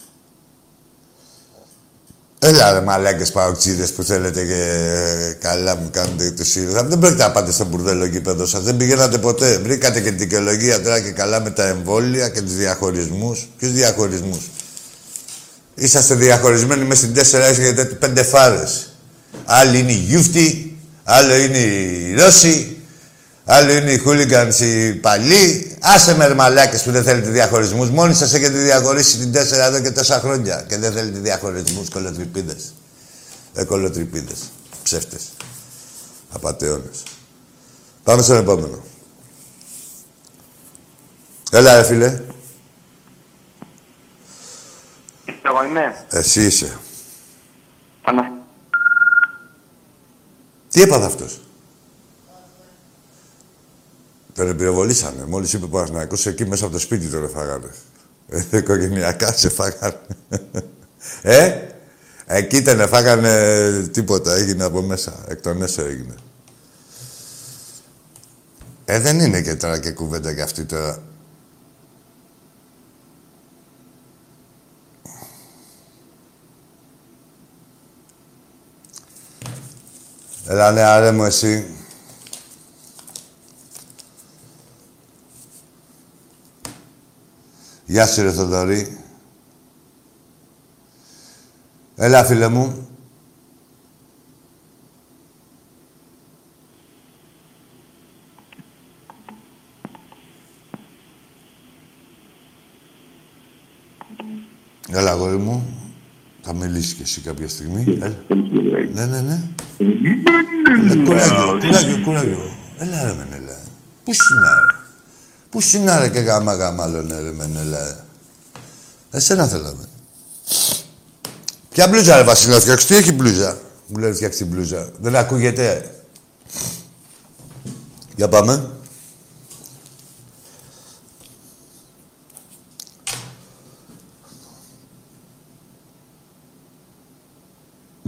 Έλα ρε μαλάκες παουτζίδες που θέλετε και καλά μου κάνετε το ΣΥΡΙΖΑ. Δεν πρέπει να πάτε στο μπουρδέλο γήπεδο σας. Δεν πηγαίνατε ποτέ. Βρήκατε και την δικαιολογία τώρα και καλά με τα εμβόλια και τους διαχωρισμούς. Ποιους διαχωρισμούς; Είσαστε διαχωρισμένοι μέσα στην τέσσερα έχετε πέντε φάρες. Άλλοι είναι οι Γιούφτοι, άλλο είναι οι Ρώσοι, άλλο είναι οι χούλιγκανς οι παλιοί. Άσε με μαλάκες που δεν θέλετε διαχωρισμούς. Μόνοι σας έχετε διαχωρίσει την τέσσερα εδώ και τόσα χρόνια και δεν θέλετε διαχωρισμούς, κολοτρυπίδες. Ε, κολοτρυπίδες. Ψεύτες. Απατεώνες. Πάμε στον επόμενο. Έλα, ρε φίλε. Εγώ είμαι. Εσύ είσαι. Πανα... Τι έπαθε αυτός; Τον εμπειροβολήσανε. Μόλις είπε ο Παναθηναϊκός, εκεί μέσα από το σπίτι τον έφαγανε. Ε, οικογενειακά σε φάγανε. ε, εκεί δεν φάγανε τίποτα. Έγινε από μέσα. Εκ των έσω έγινε. Ε, δεν είναι και τώρα και κουβέντα για αυτή τώρα. Έλα, ναι, άρε μου, εσύ. Γεια σου, ρε Θοδωρή. Έλα, φίλε μου. Έλα, αγόρι μου. Θα μιλήσεις κι εσύ κάποια στιγμή. Έλα. Ναι, ναι, ναι. Έλα, κουράγιο, κουράγιο, κουράγιο. Έλα, ρε Μενέλα. Πού συνάρε. Πού συνάρε και γάμα γάμα, λένε, ρε Μενέλα. Εσένα θέλαμε. Ποια μπλούζα, ρε Βασίλα, φτιάξει. Τι έχει μπλούζα; Μου λέει φτιάξει την μπλούζα. Δεν ακούγεται. Για πάμε.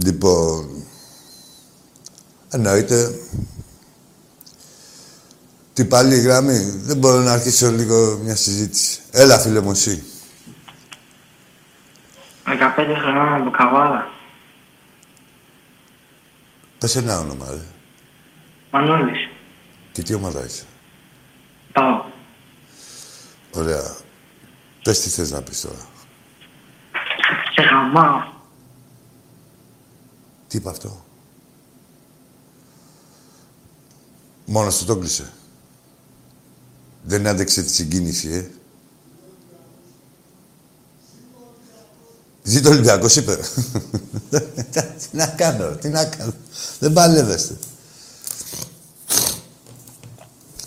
Λοιπόν, εννοείται, τι πάλι γραμμή, δεν μπορώ να αρχίσω λίγο μια συζήτηση. Έλα, φίλε μου, εσύ. 15 χρονών από Καβάλα. Πες ένα όνομα, ρε. Μανώλης. Και τι ομάδα είσαι. Πάω. Ωραία. Πες τι θες να πεις τώρα. Σε χαμάω. Τι είπε αυτό. Μόνος του το κλείσε. Δεν άντεξε τη συγκίνηση, ε. Ζήτω Ολυμπιακός, είπε. τι να κάνω, τι να κάνω. Δεν παλεύεστε.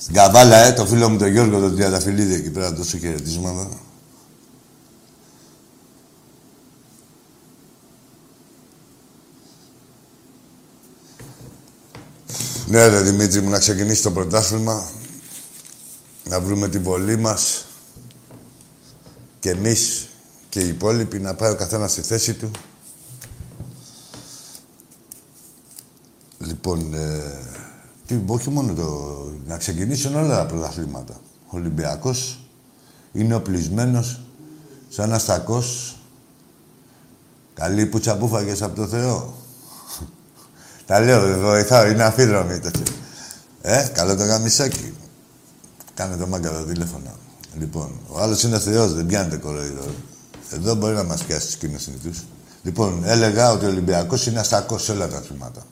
Στην Καβάλα, ε, το φίλο μου τον Γιώργο, τον Τριανταφυλλίδη, εκεί πέρα τόσο χαιρετίσματα. Ναι, ρε Δημήτρη μου, να ξεκινήσει το πρωτάθλημα. Να βρούμε την βολή μας. Και εμείς και οι υπόλοιποι να πάει ο καθένας στη θέση του. Λοιπόν, ε, τι, όχι μόνο το... Να ξεκινήσουν όλα τα πρωταθλήματα. Ο Ολυμπιακός είναι οπλισμένος σαν αστακός. Καλή πουτσα που φάγες από το Θεό. Τα λέω, βοηθάω, είναι αφίδρομη τέτοιο. Ε, καλό το γαμισάκι. Κάνε το μάγκα το τηλέφωνο. Λοιπόν, ο άλλος είναι θεός, δεν πιάνεται κοροϊδό. Εδώ μπορεί να μας πιάσει του κοινού συνηθού. Λοιπόν, έλεγα ότι ο Ολυμπιακός είναι αστακός σε όλα τα αθλήματα.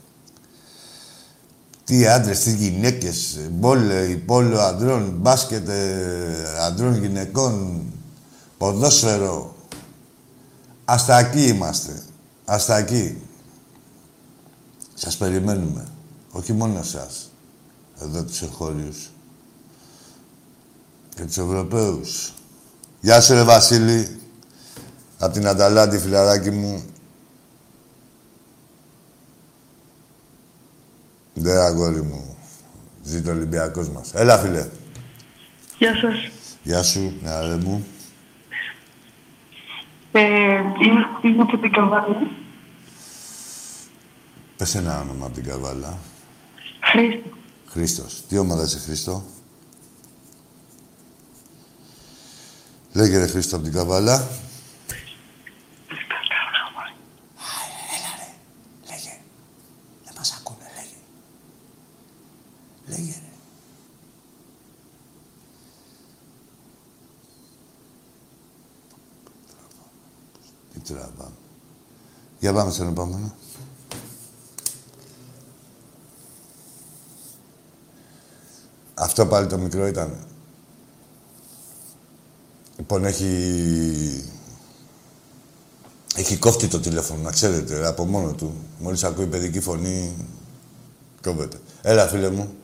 Τι άντρες, τι γυναίκες, μπόλε, πόλο αντρών, μπάσκετ ε, αντρών γυναικών, ποδόσφαιρο. Αστακοί είμαστε. Αστακοί. Σας περιμένουμε. Όχι μόνο εσάς. Εδώ τους εγχώριους. Και τους Ευρωπαίους. Γεια σου ρε Βασίλη. Απ' την Αταλάντη, φιλαράκι μου. Ναι, αγόρι μου. Ζήτω ο Ολυμπιακός μας. Έλα, φίλε. Γεια σας. Γεια σου, νεαρέ μου. Ε, είμαι, είμαι από την Καβάλα. Πες ένα όνομα από την Καβάλα. Χρήστο. Χρήστος. Τι ομάδα είσαι, Χρήστο; Λέγε ρε Χρήστο από την Καβάλα. Λέγε. Δεν μας ακούνε, λέγε. Λέγε, ρε. Τι τραβάμε. Για πάμε στον επόμενο. Αυτό πάλι το μικρό ήταν. Λοιπόν, έχει... Έχει κόφτη το τηλέφωνο, να ξέρετε, από μόνο του. Μόλις ακούει παιδική φωνή, κόβεται. Έλα, φίλε μου.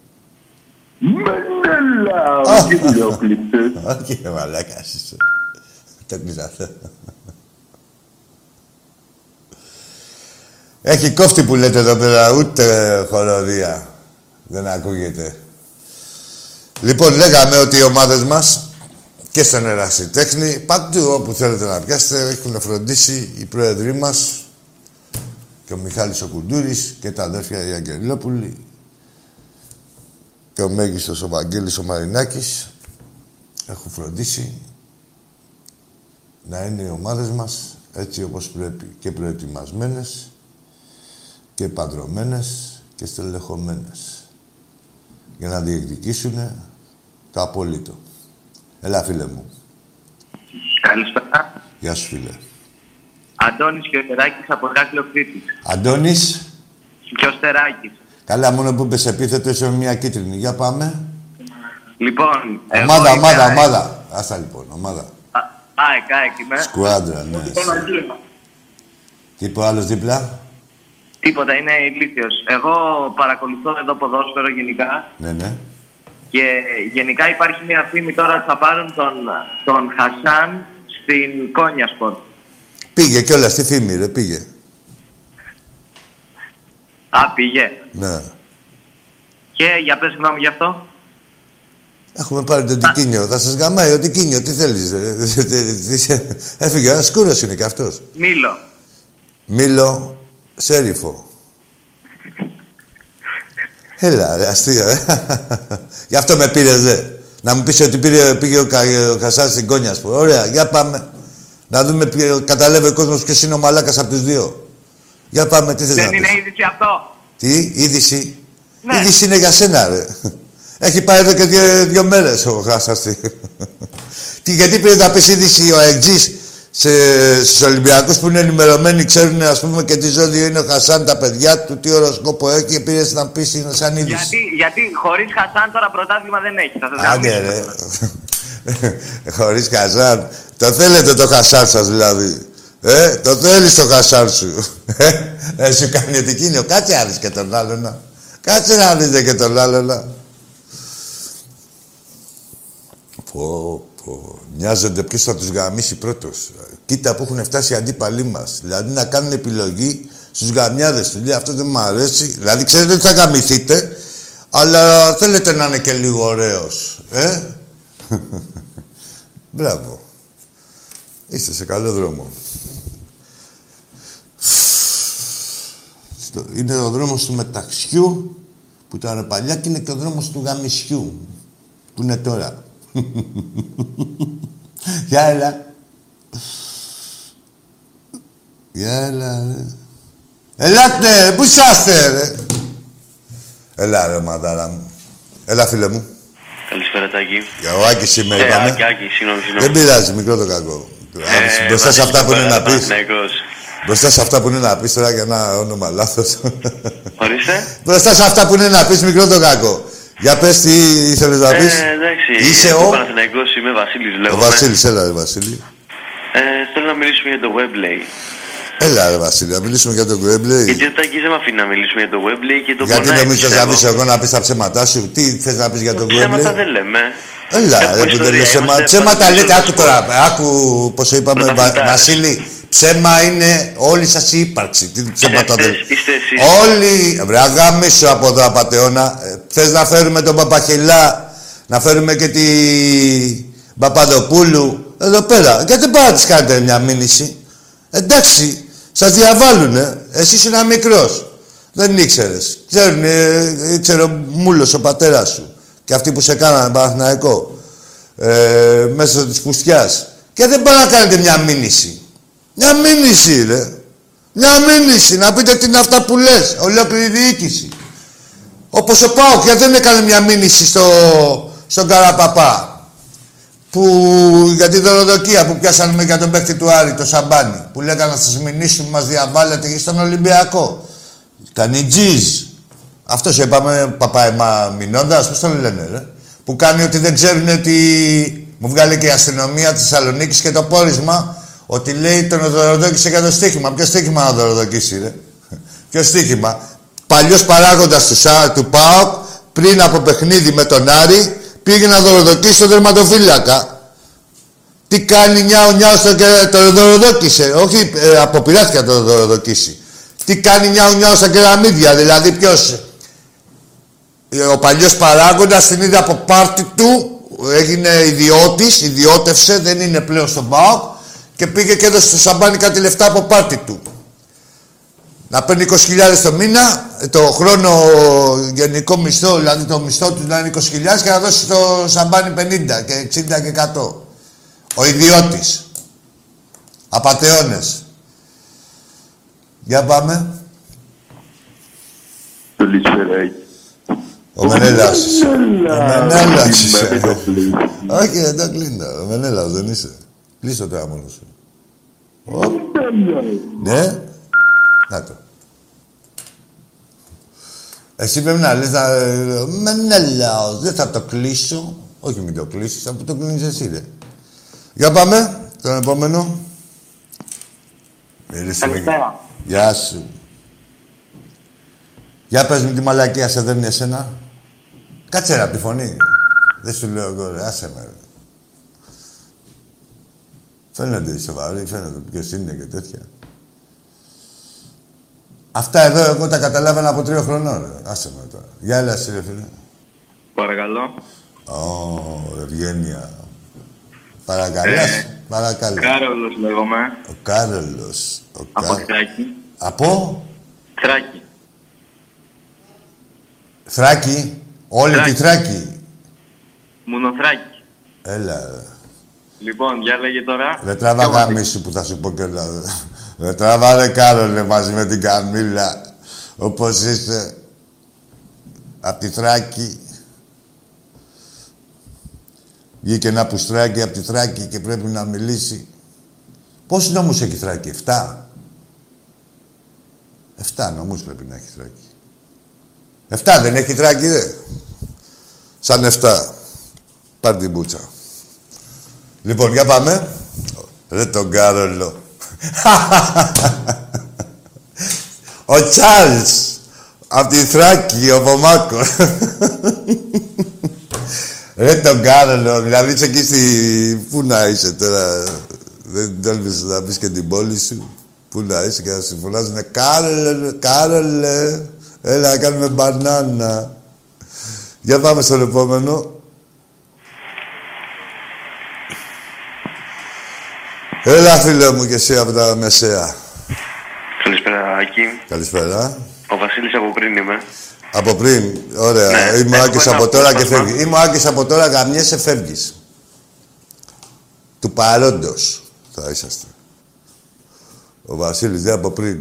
Μενέλα, Α. τι βιντεοκλήπτες. Όχι, ρε μαλάκας είσαι. Το κλείσα αυτό. Έχει κόφτη που λέτε εδώ πέρα, ούτε χοροδία. Δεν ακούγεται. Λοιπόν, λέγαμε ότι οι ομάδες μας και στον Ερασιτέχνη, παντού όπου θέλετε να πιάσετε, έχουν φροντίσει οι πρόεδροι μας και ο Μιχάλης ο Κουντούρης και τα αδέρφια οι Αγγελόπουλοι και ο μέγιστος ο Βαγγέλης ο Μαρινάκης έχουν φροντίσει να είναι οι ομάδες μας έτσι όπως πρέπει και προετοιμασμένες και παντρωμένες και στελεχωμένες για να διεκδικήσουν το απόλυτο. Έλα, φίλε μου. Καλησπέρα. Γεια σου, φίλε. Αντώνης Κιωστεράκης από Ηράκλειο Κρήτης. Αντώνης. Κιωστεράκης. Καλά, μόνο που είπες επίθετο είσαι μια κίτρινη. Για πάμε. Λοιπόν, εγώ Ομάδα, είμαι ομάδα, ΑΕΚ. ομάδα. Άστα λοιπόν, ομάδα. Α, ΑΕΚ, ΑΕΚ είμαι. Σκουάντρα, ναι. Τι είπε ο άλλος δίπλα; Τίποτα, είναι ηλίθιος. Εγώ παρακολουθώ εδώ ποδόσφαιρο γενικά Ναι, ναι. Και γενικά υπάρχει μια φήμη τώρα ότι θα πάρουν τον, τον Χασάν στην Κόνια Σπορ. Πήγε κιόλας στη φήμη, ρε, πήγε. Α, πήγε. Ναι. Και για πες γνώμη γι' αυτό. Έχουμε πάρει τον Τικίνιο. Θα σας γαμάει ο Τικίνιο. Τι θέλεις, ρε. Έφυγε, ένας σκούρος είναι κι αυτός. Μήλο. Μήλο, σέριφο. Έλα, ρε, αστείο, ε. Γι' αυτό με πήρες, ρε. Να μου πεις ότι πήρε, πήγε ο, Κα, ο Χασάς στην Κόνια, ας πούμε. Ωραία, για πάμε. Να δούμε, ποιο- καταλάβει ο κόσμος ποιος είναι ο μαλάκας από τους δύο. Για πάμε, τι θες να Δεν πεις. είναι είδηση αυτό. Τι, είδηση. Ναι. Είδηση είναι για σένα, ρε. Έχει πάει εδώ και δύο, δύο μέρες ο Χάσας. τι. τι, γιατί πήρε να πεις είδηση ο Αιγτζής σε, στους Ολυμπιακούς που είναι ενημερωμένοι, ξέρουν ας πούμε και τι ζώδιο είναι ο Χασάν, τα παιδιά του, τι οροσκόπο έχει και πήρες να πεις είναι σαν είδηση. Γιατί, γιατί χωρίς Χασάν τώρα πρωτάθλημα δεν έχεις. Θα σας Άντε γαμίσω. ρε. Χωρίς Χασάν. Το θέλετε το Χασάν σας δηλαδή. Ε, το θέλεις το Χασάν σου. Ε, ε, σου κάνει ότι εκείνο. Κάτσε να δεις και τον άλλο να. Κάτσε να δεις και τον άλλο να. Πω, πω. Νοιάζονται ποιος θα τους γαμίσει πρώτος. Κοίτα που έχουν φτάσει οι αντίπαλοι μας. Δηλαδή να κάνουν επιλογή στους γαμιάδες του. Λέει αυτό δεν μου αρέσει. Δηλαδή ξέρετε ότι θα γαμηθείτε, αλλά θέλετε να είναι και λίγο ωραίος. Ε; Μπράβο. Είστε σε καλό δρόμο. Στο- Είναι ο δρόμος του μεταξιού που ήταν παλιά και είναι και ο δρόμος του γαμισιού που είναι τώρα. Γεια έλα. Γεια έλα, ρε. Ελάτε, πού είσαστε, ρε. Έλα, ρε, μαδάρα μου. Έλα, φίλε μου. Καλησπέρα, Τάκη. Για ο Άκης είμαι, Ε, είπαμε. Άκη, Άκη, συγγνώμη, Δεν συγγνώμη. πειράζει, μικρό το κακό. Ε, Μπροστά σε Βασίλης αυτά που είναι να Παπαδάκης, πεις. Παναθηναϊκός. Μπροστά σε αυτά που είναι να πεις τώρα για ένα όνομα λάθος. Ορίστε. Μπροστά σε αυτά που είναι να πεις μικρό το κακό. Για πες τι ήθελες να πεις. Ε, εντάξει. Είσαι εγώ ο... Παναθηναϊκός είμαι, Βασίλης Ο λέγομαι. Βασίλης, έλα ρε Βασίλη. Ε, θέλω να μιλήσουμε για το Webley. Έλα ρε Βασίλη, να μιλήσουμε για τον Γκουέμπλε. Γιατί ο Τάκης δεν με αφήνει να μιλήσουμε για το Webley και το Γιατί πονάει, νομίζεις θες να πιστεύω. πεις εγώ να πεις τα ψέματά σου; Τι θες να πεις για τον Ψέματα Γκουέμπλε. δεν λέμε. Έλα, Έχουμε ρε, που δεν ιστορία, λες ψέμα. είμαστε Ψέματα πάντα λέτε, στο άκου τώρα. Άκου πώς το είπαμε, Βα- Πρωταθλητάρες. Βασίλη. Ψέμα είναι όλη σας η ύπαρξη. Τι ψέματα δεν... Είστε- είστε εσείς. Όλοι, βρε αγάμισο από εδώ απατεώνα. Ε, Θες να φέρουμε τον Παπαχελά, να φέρουμε και τη Παπαδοπούλου. Εδώ πέρα. Γιατί δεν πάω να της κάνετε μια μήνυση. Εντάξει, σας διαβάλουνε. Εσύ είσαι ένα μικρός. Δεν ήξερες. Ξέρουν, ε, ήξερε ο Μούλος, ο πατέρας σου. Και αυτοί που σε κάνανε Παναθηναϊκό. Ε, μέσα της πουστιάς. Και δεν πάει να κάνετε μια μήνυση. Μια μήνυση, ρε. Μια μήνυση. Να πείτε τι είναι αυτά που λες. Ολόκληρη διοίκηση. Όπως ο Πάοκ, γιατί δεν έκανε μια μήνυση στο, στον Καραπαπά. Που για τη δωροδοκία που πιάσανε για τον παίκτη του Άρη, το Σαμπάνι. Που λέγανε να σας μηνύσουν, μας διαβάλλετε και στον Ολυμπιακό. Κάνει τζιζ. Αυτός είπαμε παπάεμα μηνώντας, πώς τον λένε ρε. Που κάνει ότι δεν ξέρουν ότι μου βγάλε και η αστυνομία της Θεσσαλονίκης και το πόρισμα ότι λέει τον δωροδόκησε για το στοίχημα. Ποιο στοίχημα να δωροδοκίσει ρε. Ποιο στοίχημα; Παλιός παράγοντας του, ΣΑ, του ΠΑΟΚ πριν από παιχνίδι με τον Άρη πήγε να δωροδοκίσει τον τερματοφύλακα. Τι κάνει νιάου νιάου στο και το δωροδόκησε. Όχι, ε, αποπειράστηκε να το δωροδοκίσει. Τι κάνει νιάου νιάου στα κεραμίδια. Δηλαδή ποιος... ε, Ο παλιός παράγοντας την είδε από πάρτι του, έγινε ιδιώτης, ιδιώτευσε, δεν είναι πλέον στον ΠΑΟΚ και πήγε και έδωσε στο σαμπάνι κάτι λεφτά από πάρτι του. Να παίρνει 20.000 το μήνα, ε, το χρόνο γενικό μισθό, δηλαδή το μισθό του να είναι 20.000 και να δώσει στο σαμπάνι 50 και 60 και 100. Ο ιδιώτης. Απατεώνες. Για πάμε. Καλησπέρα. Ο Μενέλαος. είσαι. Ο Μενέλαος είσαι. Με το πλήρω. Όχι, δεν το κλείνω. Ο Μενέλαος δεν είσαι. Κλείστο τώρα μόνος σου. Οπ. Ναι. Να το. Εσύ πρέπει να λες να... ε, Μενέλαος, δεν θα το κλείσω. Όχι μην το κλείσεις, αφού το κλείνεις εσύ, ρε. Για πάμε, τον επόμενο. Μίλησε με- Καλησπέρα. Γεια σου. Για πες μου τη μαλακία σε δεν είναι εσένα. Κάτσε ρε απ' τη φωνή. Δεν σου λέω εγώ ρε, άσε με ρε. Φαίνονται οι σοβαροί, φαίνονται ποιος είναι και τέτοια. Αυτά εδώ εγώ τα καταλάβαινα από τρία χρονών ρε. Άσε με τώρα. Γεια έλα εσύ ρε φίλε. Παρακαλώ. Ω, ευγένεια. Παρακαλάς, Ε, παρακαλώ. Κάρολος λέγομαι. Ο Κάρολος. Ο Από Κα- Θράκη. Από; Θράκη. Θράκη. Όλη Θράκη. τη Θράκη. Μουνοθράκη. Έλα ρε. Λοιπόν, για λέγε τώρα. Δεν τραβά Ποιο γαμίσου που θα σου πω και όλα. Δεν τραβά ρε Κάρολε μαζί με την Καμίλα. Όπως είσαι. Απ' τη Θράκη. Βγήκε ένα πουστράκι απ' τη Θράκη και πρέπει να μιλήσει. Πόσους νόμους έχει η Θράκη, 7. 7 νόμους πρέπει να έχει η Θράκη. 7 δεν έχει η Θράκη, δε. Σαν 7. Πάρ' την μπούτσα. Λοιπόν, για πάμε. Ρε τον Κάρολο. Ο Τσάρλς. Απ' τη Θράκη, ο Βομάκος. Ρε τον Κάρολο. Δηλαδή είσαι εκεί στη... Πού να είσαι τώρα; Δεν τόλμησες να πεις και την πόλη σου; Πού να είσαι και να σου φωνάζουνε Κάρολε, Κάρολε. Έλα να κάνουμε μπανάνα. Για πάμε στον επόμενο. Έλα φίλε μου και εσύ από τα μεσαία. Καλησπέρα, Άκη. Καλησπέρα. Ο Βασίλης από πριν είμαι. Από πριν, ωραία. Ναι, Είμαι ο έχουμε Άκης ένα από τώρα και απόσπασμα. φεύγει. Είμαι ο Άκης από τώρα, γαμιέσαι, φεύγεις. Του παρόντος θα είσαστε. Ο Βασίλης δεν από πριν.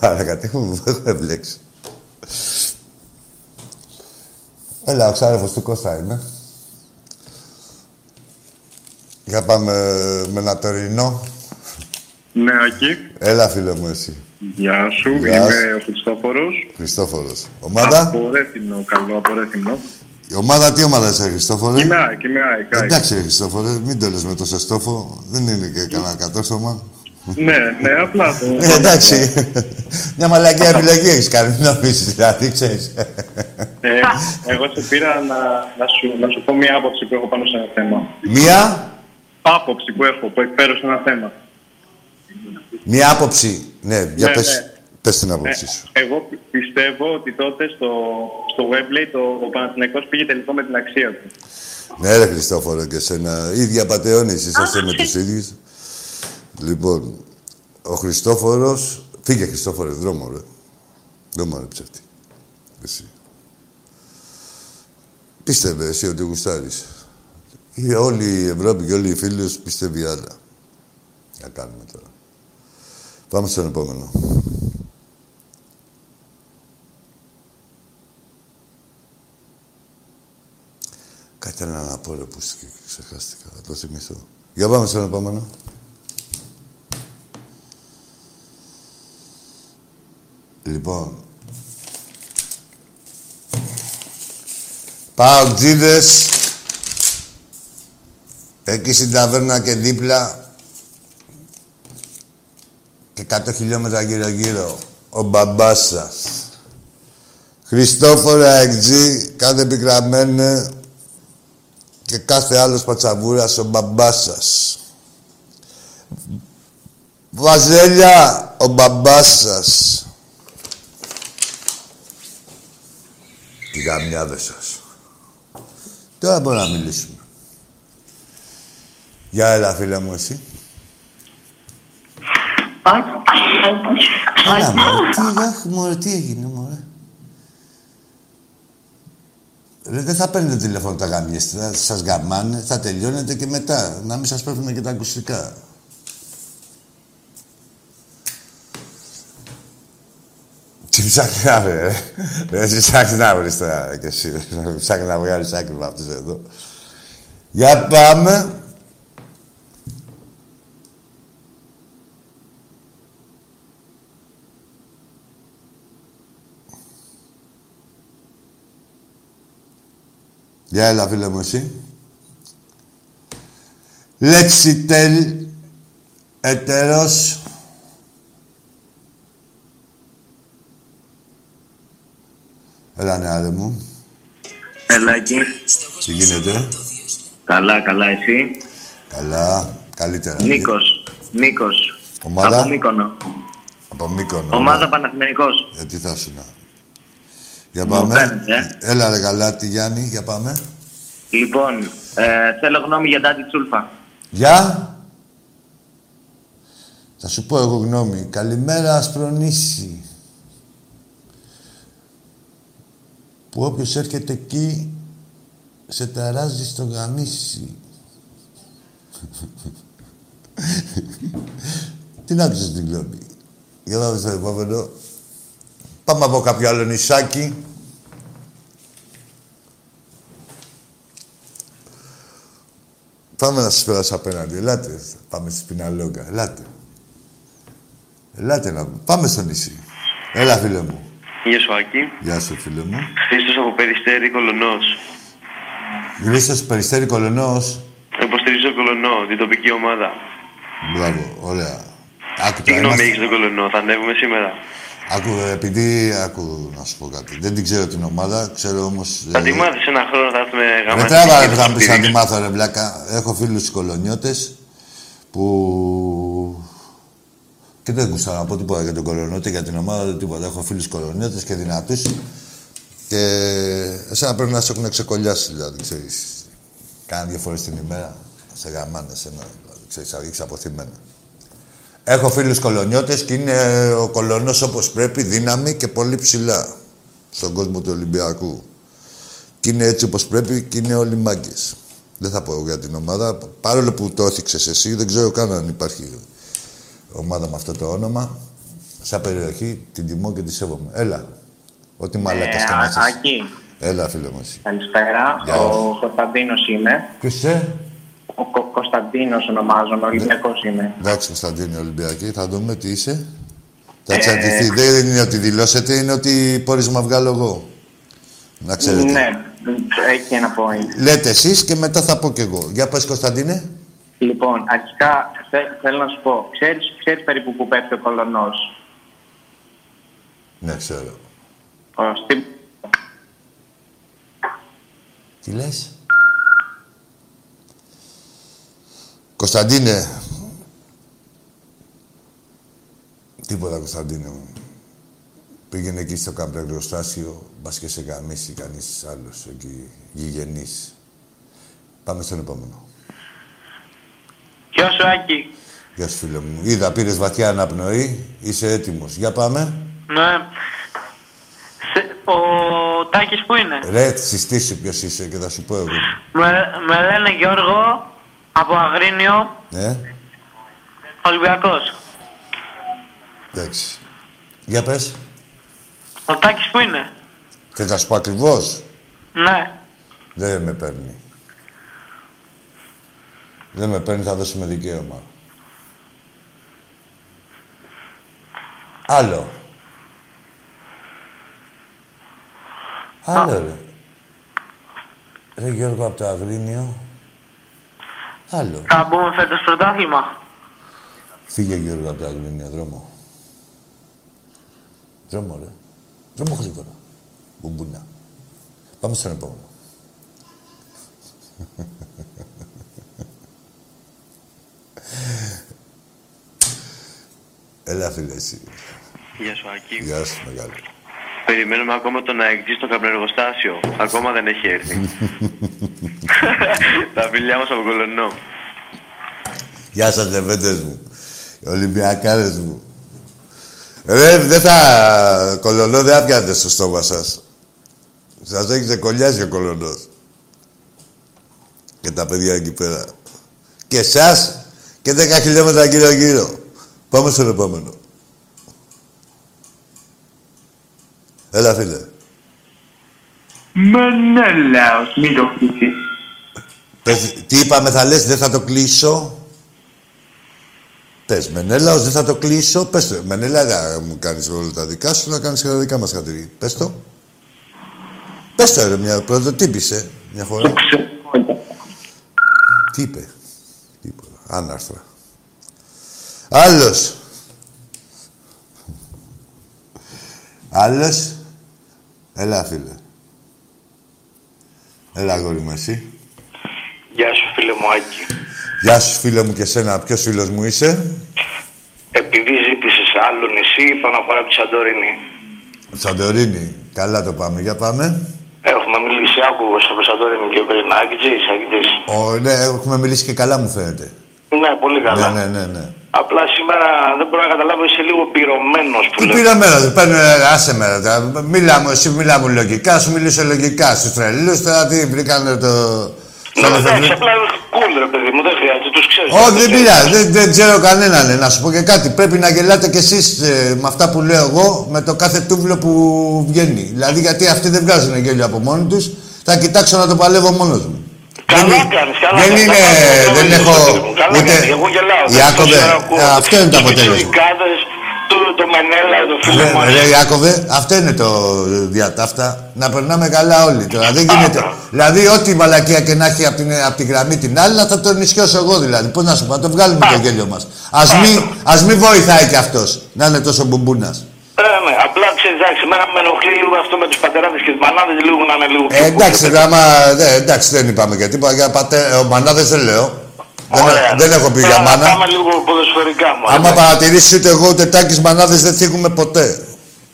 Άρα κάτι μου έχω εμπλέξει. Έλα, ο ξάρεφος του Κώστα είμαι. Για πάμε με ένα τωρινό. Ναι, Άκη. Έλα, φίλε μου, εσύ. Γεια σου. Γεια Είμαι σου. ο Χριστόφορος. Χριστόφορος. Ομάδα; Από Ρέθυμνο, καλό, από Ρέθυμνο. Η ομάδα, τι ομάδα είσαι, Χριστόφορε; Είμαι ΑΕΚ, είμαι ΑΕΚ. ΑΕΚ. Εντάξει, ρε Χριστόφορε, μην το λες με το σεστόφο. Δεν είναι και κανένα κατόρθωμα. Ναι, ναι, απλά το... Ε, εντάξει. Μια μαλακιά επιλογή έχεις κάνει, νομίζεις, δηλαδή, ξέρεις. Ε, εγώ σε πήρα να, να, σου, να σου πω μια άποψη που έχω πάνω σε ένα θέμα. Μία, Άποψη που έχω, που εκφέρω σε ένα θέμα. μία άποψη. Ναι, για Ναι, πες, ναι. πες την Ε, άποψή σου. εγώ πιστεύω ότι τότε στο, στο Webley το, ο Παναθηναϊκός πήγε τελικό με την αξία του. Ναι, ρε Χριστόφορο και σένα. Ίδια πατεώνες, είσαστε με τους ίδιους. Λοιπόν, ο Χριστόφορος... Φύγε Χριστόφορε, δρόμο ρε. Δρόμο ρε ψεύτη. Εσύ. Πίστευε εσύ ότι γουστάρεις. Ή όλη η Ευρώπη και όλοι οι φίλοι σου πιστεύει άλλα. Να κάνουμε τώρα. Πάμε στον επόμενο. Κάτι άλλο να πω ρε που σκ- ξεχάστηκα. Θα το θυμηθώ. Για πάμε στον επόμενο. Λοιπόν. Πάω τζίδες. Εκεί στην ταβέρνα και δίπλα. Και 100 χιλιόμετρα γύρω-γύρω. Ο μπαμπάς σας. Χριστόφορα Εκτζή, κάθε πικραμένε και κάθε άλλος πατσαβούρας ο μπαμπάς σας. Βαζέλια, ο μπαμπάς σας. Οι γαμιάδες σας. Τώρα μπορούμε να μιλήσουμε. Για έλα, φίλε μου, εσύ. Έλα, μωρέ, τι, αχ, μωρέ, τι έγινε, μωρέ. Ρε, δεν θα παίρνετε τηλέφωνο τα γαμιέστε, θα σας γαμάνε, θα τελειώνετε και μετά. Να μην σας πέφτουν και τα ακουστικά. Τι ψάχνει να βρει, ρε. Ρε, τι ψάχνει να βρεις τώρα ρε, κι εσύ. ρε. Ψάχνει να βγάλεις άκρη με αυτούς εδώ. Για πάμε. Για έλα, φίλε μου, εσύ. Λέξιτελ, ετερός. Έλα, νεάρε μου. Έλα εκεί. Τι γίνεται; Καλά, καλά, εσύ. Καλά. Καλύτερα. Νίκος. Νίκος. Ομάδα; Από Μύκονο. Από Μύκονο. Ομάδα Παναθηναϊκός. Ε, τι θα σου να. Για Μου πάμε. φαίνεται, Έλα, ρε Γαλάτη, Γιάννη, για πάμε. Λοιπόν, ε, θέλω γνώμη για Ντάντι Τσούλφα. Γεια. Θα σου πω εγώ γνώμη. Καλημέρα, Ασπρονήσι. Που όποιος έρχεται εκεί, σε ταράζει στο γαμίσι. Τι να άκουσες την γνώμη. Για πάμε στο επόμενο. Πάμε από κάποιο άλλο νησάκι. Πάμε να σας περάσω απέναντι. Ελάτε. Πάμε στη Πιναλόγκα. Ελάτε. Ελάτε να... Πάμε στο νησί. Έλα, φίλε μου. Γεια σου, Άκη. Γεια σου, φίλε μου. Χρήστος από Περιστέρη Κολονός. Χρήστος Περιστέρη Κολονός. Υποστηρίζω Κολονό, την τοπική ομάδα. Μπράβο, ωραία. Άκου Τι τώρα, γνώμη είμαστε- έχεις στον Κολονό, θα ανέβουμε σήμερα; Άκου, επειδή... Άκου, να σου πω κάτι. Δεν την ξέρω την ομάδα, ξέρω όμως... Θα ε, τη μάθεις ένα χρόνο, θα έρθουμε Με γαμάτοι τράβα και ρε, θα θα μου πεις να τη στηρίξουμε. μάθω ρε βλάκα. Έχω φίλους κολονιώτες που... Και δεν γούσταρα να πω τίποτα για τον κολονιώτη, ούτε για την ομάδα, ούτε τίποτα. Έχω φίλους κολονιώτες και δυνατούς. Και εσένα πρέπει να σε έχουν ξεκολλιάσει, δηλαδή, ξέρεις. Κάνα δύο φορές την ημέρα, σε γαμάνε εσένα, δηλαδή, ξέρεις, θα ρίξεις αποθυμένα. Έχω φίλους κολονιώτες και είναι ο κολονός όπως πρέπει, δύναμη και πολύ ψηλά στον κόσμο του Ολυμπιακού. Και είναι έτσι όπως πρέπει και είναι όλοι μάγκες. Δεν θα πω για την ομάδα. Παρόλο που το έθιξες εσύ, δεν ξέρω καν αν υπάρχει ομάδα με αυτό το όνομα. Σαν περιοχή την τιμώ και τη σέβομαι. Έλα. Ό,τι μαλάκας και να Ε, είσαι. Άκη, Έλα, φίλε μου εσύ. καλησπέρα. Γεια Ο Κωνσταντίνος είμαι. Ποιος είσαι; Ο Κο- Κωνσταντίνος ονομάζομαι, Ολυμπιακός είμαι. Εντάξει, Κωνσταντίνη Ολυμπιακή. Θα δούμε τι είσαι. Θα Ε, εξαρτηθεί. Δεν είναι ότι δηλώσετε, είναι ότι πόρισμα βγάλω εγώ. Να ξέρετε. Ναι, έχει ένα point. Λέτε εσείς και μετά θα πω κι εγώ. Για πες Κωνσταντίνε. Λοιπόν, αρχικά θε- θέλω να σου πω, ξέρεις, ξέρεις περίπου που πέφτει ο κολονός; Ναι, ξέρω. Ο Στίβ. Τι λες; Κωνσταντίνε. Τίποτα, Κωνσταντίνε μου. Πήγαινε εκεί στο καμπρεργοστάσιο, μπας και σε γαμίσει κανείς άλλος εκεί, γηγενής. Πάμε στον επόμενο. Γεια σου, Άκη. Γεια σου, φίλε μου. Είδα, πήρες βαθιά αναπνοή. Είσαι έτοιμος. Για πάμε. Ναι. Σε- Ο Τάκης που είναι; Ρε, συστήσου ποιος είσαι και θα σου πω εγώ. Με, με λένε Γιώργο από Αγρίνιο, Ε, Ολυμπιακός. εντάξει. Για πες. Ο Τάκης που είναι. Θες να σου πω ακριβώς. Ναι. Δεν με παίρνει. Δεν με παίρνει, θα δώσουμε δικαίωμα. Άλλο. Άλλο, ρε. Ρε Γιώργο, από το Αγρίνιο. Άλλο. Θα μπούμε φέτος πρωτάθλημα. Φύγε Γιώργο από το Αγρίνιο, δρόμο. Δρόμο, ρε. Δρόμο γρήγορα. Μπουμπούνα. Πάμε στον επόμενο. Έλα, φίλε, εσύ. Γεια σου, Άκη. Γεια σου, μεγάλη. Περιμένουμε ακόμα τον αεκτή στο καπνεργοστάσιο. Ακόμα δεν έχει έρθει. Τα φιλιά μας από Κολονό. Γεια σας, λεβέντες μου. Οι Ολυμπιακάρες μου. Ρε, δεν θα... Κολονό δεν θα πιάνετε στο στόμα σας. Σας έχει ξεκολλιάσει ο κολονός. Και τα παιδιά εκεί πέρα. Και εσάς και 10 χιλιόμετρα γύρω-γύρω. Πάμε στον επόμενο. Έλα, φίλε. Μενέλαος, μην το κλείσεις. Πες, τι είπαμε θα λες, δεν θα το κλείσω; Πες, Μενέλαος, δεν θα το κλείσω; Πες το, Μενέλα, δεν μου κάνεις όλα τα δικά σου, να κάνεις και τα δικά μας χατήρι. Πες το. Πες το, ρε, μια πρωτοτύπησε, μια φορά. Τι είπε. Τίποτα. Άναρθρα. Άλλος. Άλλος. Έλα, φίλε. Έλα, αγόρι μου, εσύ. Γεια σου φίλε μου Άκη. Γεια σου, φίλε μου και σένα. Ποιος φίλος μου είσαι; Επειδή ζήτησες άλλο νησί, είπα να πάρω από τη Σαντορίνη. Σαντορίνη. Καλά το πάμε. Για πάμε. Έχουμε μιλήσει άκουγος από Σαντορίνη και πριν. Άκητζης, άκητζης. Ο, ναι, έχουμε μιλήσει και καλά μου φαίνεται. Ναι, πολύ καλά. Ναι, ναι, ναι. ναι. Απλά σήμερα δεν μπορώ να καταλάβω, είσαι λίγο πυρωμένος που Τι λέω. πήρα μέρα, δεν παίρνω, ε, άσε μέρα. τώρα. Μιλά μου, εσύ μιλά μου λογικά, σου μιλήσω λογικά στους τρελούς, τώρα τι βρήκανε το... Ναι, εντάξει, απλά cool ρε παιδί μου, δεν χρειάζεται, τους ξέρεις. Όχι, δεν πειράζει, δεν, δεν ξέρω κανέναν. ε. Να σου πω και κάτι. Πρέπει να γελάτε κι εσείς με αυτά που λέω εγώ, με το κάθε τούβλο που βγαίνει. Δηλαδή, γιατί αυτοί δεν βγάζουν γέλιο από μόνοι τους, θα κοιτάξω να το παλεύω μόνος μου. Καλά δεν, είναι- κάνεις, καλά δεν κάνεις. είναι. Καλά Δεν κάνεις, έχω. παιδί μου, Καλά Ούτε. κάνεις, εγώ γελάω. Ιάκωβε, δεν ξέρω, ε, αυτό είναι το Τους αποτέλεσμα. πιτσιρικάδες, το, το Μενέλα, το φίλο Ρε, μας. ρε Ιάκωβε, αυτό είναι το διατάφτα. Να περνάμε καλά όλοι τώρα. Δεν γίνεται. Δηλαδή, ό,τι μαλακία και να έχει από την, απ' τη γραμμή την άλλη, θα τον νησιώσω εγώ δηλαδή. Πώς να σου πω, να το βγάλουμε το γέλιο μας. Α μην, ας μην βοηθάει κι αυτός να είναι τόσο μπουμπούνας. Ε, ναι, απλά ξέρεις, εντάξει, εμένα με ενοχλεί λίγο αυτό με τους πατεράδες και τις μανάδες λίγο να είναι λίγο πιο Ε, εντάξει, cool. άμα, δε, εντάξει, δεν είπαμε για τίποτα. Για πατέ, ο μανάδες δεν λέω. Δεν, Ωραία. δεν έχω πει για Τώρα, μάνα. Πάμε λίγο ποδοσφαιρικά μου. Άμα παρατηρήσεις ούτε εγώ ούτε Τάκης μανάδες δεν θίγουμε ποτέ.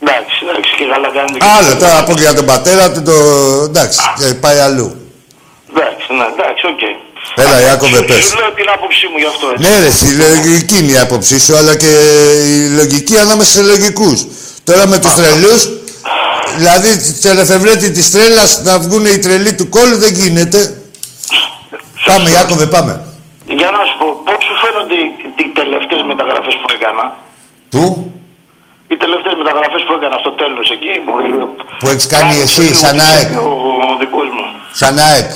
Εντάξει, εντάξει, και καλά κάνετε. και Άλλο καλά. τώρα από για τον πατέρα του το. εντάξει, και πάει αλλού. Εντάξει, ναι, εντάξει, οκ. Έλα, Ιάκωβε, Σου- πες. Σου λέω την άποψή μου γι' αυτό έτσι. Ναι, ρε, η λογική είναι η άποψή σου, αλλά και η λογική ανάμεσα σε λογικούς. Τώρα με τους τρελούς, δηλαδή τη ελεφευρέτη της τρέλας να βγουν οι τρελοί του κόλλου δεν γίνεται. Πάμε, Ιάκωβε, πάμε. Για να σου πω, πώς σου φαίνονται οι, οι τελευταίες μεταγραφές που έκανα; Του, Οι τελευταίες μεταγραφές που έκανα στο τέλος εκεί. Που, που έχεις κάνει εσύ, λίγο σαν ΑΕΚ. Ο, ο δικός μου. Σαν ΑΕΚ.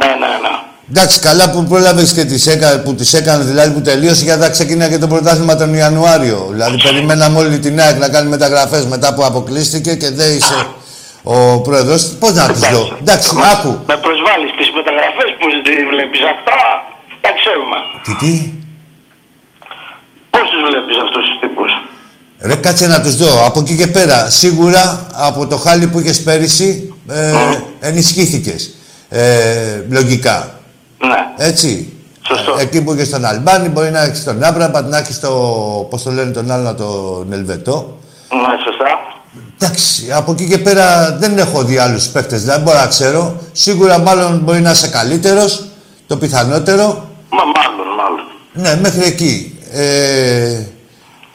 Ναι, ναι, ναι. Εντάξει, καλά που πρόλαβες και τις έκα, που τις έκανες, δηλαδή που τελείωσε γιατί θα ξεκινά και το πρωτάθλημα τον Ιανουάριο. Δηλαδή, περιμέναμε όλη την ΑΕΚ να κάνει μεταγραφές μετά που αποκλείστηκε και δεν είσαι ο πρόεδρος. Πώς να του λέω. Εντάξει, άκου. Με προσβάλλεις τις μεταγραφές που δεν βλέπεις αυτά, τα ξέρουμε. Τι, τι; Πώς τους βλέπεις αυτούς τους τύπους; Ρε, κάτσε να τους δω. Από εκεί και πέρα, σίγουρα από το χάλι που είχες πέρυσι, ε, ενισχύθηκες. Ε, λογικά. Ναι. Έτσι. Σωστό. Ε, εκεί που είχες τον Αλμπάνη, μπορεί να έχεις τον Άμπραμπατ, να έχεις το, πώς το λένε τον άλλο, τον Ελβετό. Ναι, σωστά. Εντάξει, από εκεί και πέρα δεν έχω δει άλλους παίκτες, δεν μπορώ να ξέρω. Σίγουρα μάλλον μπορεί να είσαι καλύτερος, το πιθανότερο. Μα μάλλον, μάλλον. Ναι, μέχρι εκεί. Ε,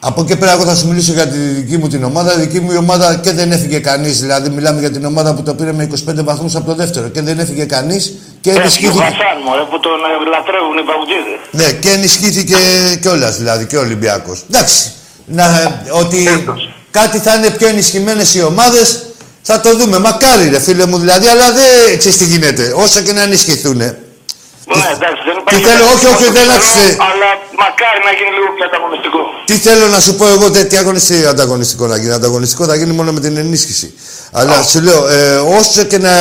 από εκεί πέρα εγώ θα σου μιλήσω για τη δική μου την ομάδα. Η δική μου η ομάδα και δεν έφυγε κανείς. Δηλαδή μιλάμε για την ομάδα που το πήρε με 25 βαθμούς από το δεύτερο και δεν έφυγε κανείς και Έφυγε ο ενισχύθηκε. Χασάν, μωρέ, που τον ε, λατρεύουν οι παγκοτζίδες. Ναι, και ενισχύθηκε κιόλας δηλαδή και ο Ολυμπιακός. Εντάξει. Να, ότι κάτι θα είναι πιο ενισχυμένες οι ομάδες θα το δούμε. Μακάρι, ρε φίλε μου δηλαδή, αλλά δεν ξέρεις τι γίνεται. Όσο και να ενισχυθούν. Ναι, εντάξει, δεν Τι υπάρχει. θέλω, όχι, όχι, δεν καιρό, άξιζε. Αλλά μακάρι να γίνει λίγο πιο ανταγωνιστικό. Τι θέλω να σου πω εγώ, τε- τι αγωνιστή, ανταγωνιστικό να γίνει. Ανταγωνιστικό θα γίνει μόνο με την ενίσχυση. Αλλά σου λέω, ε, όσο και να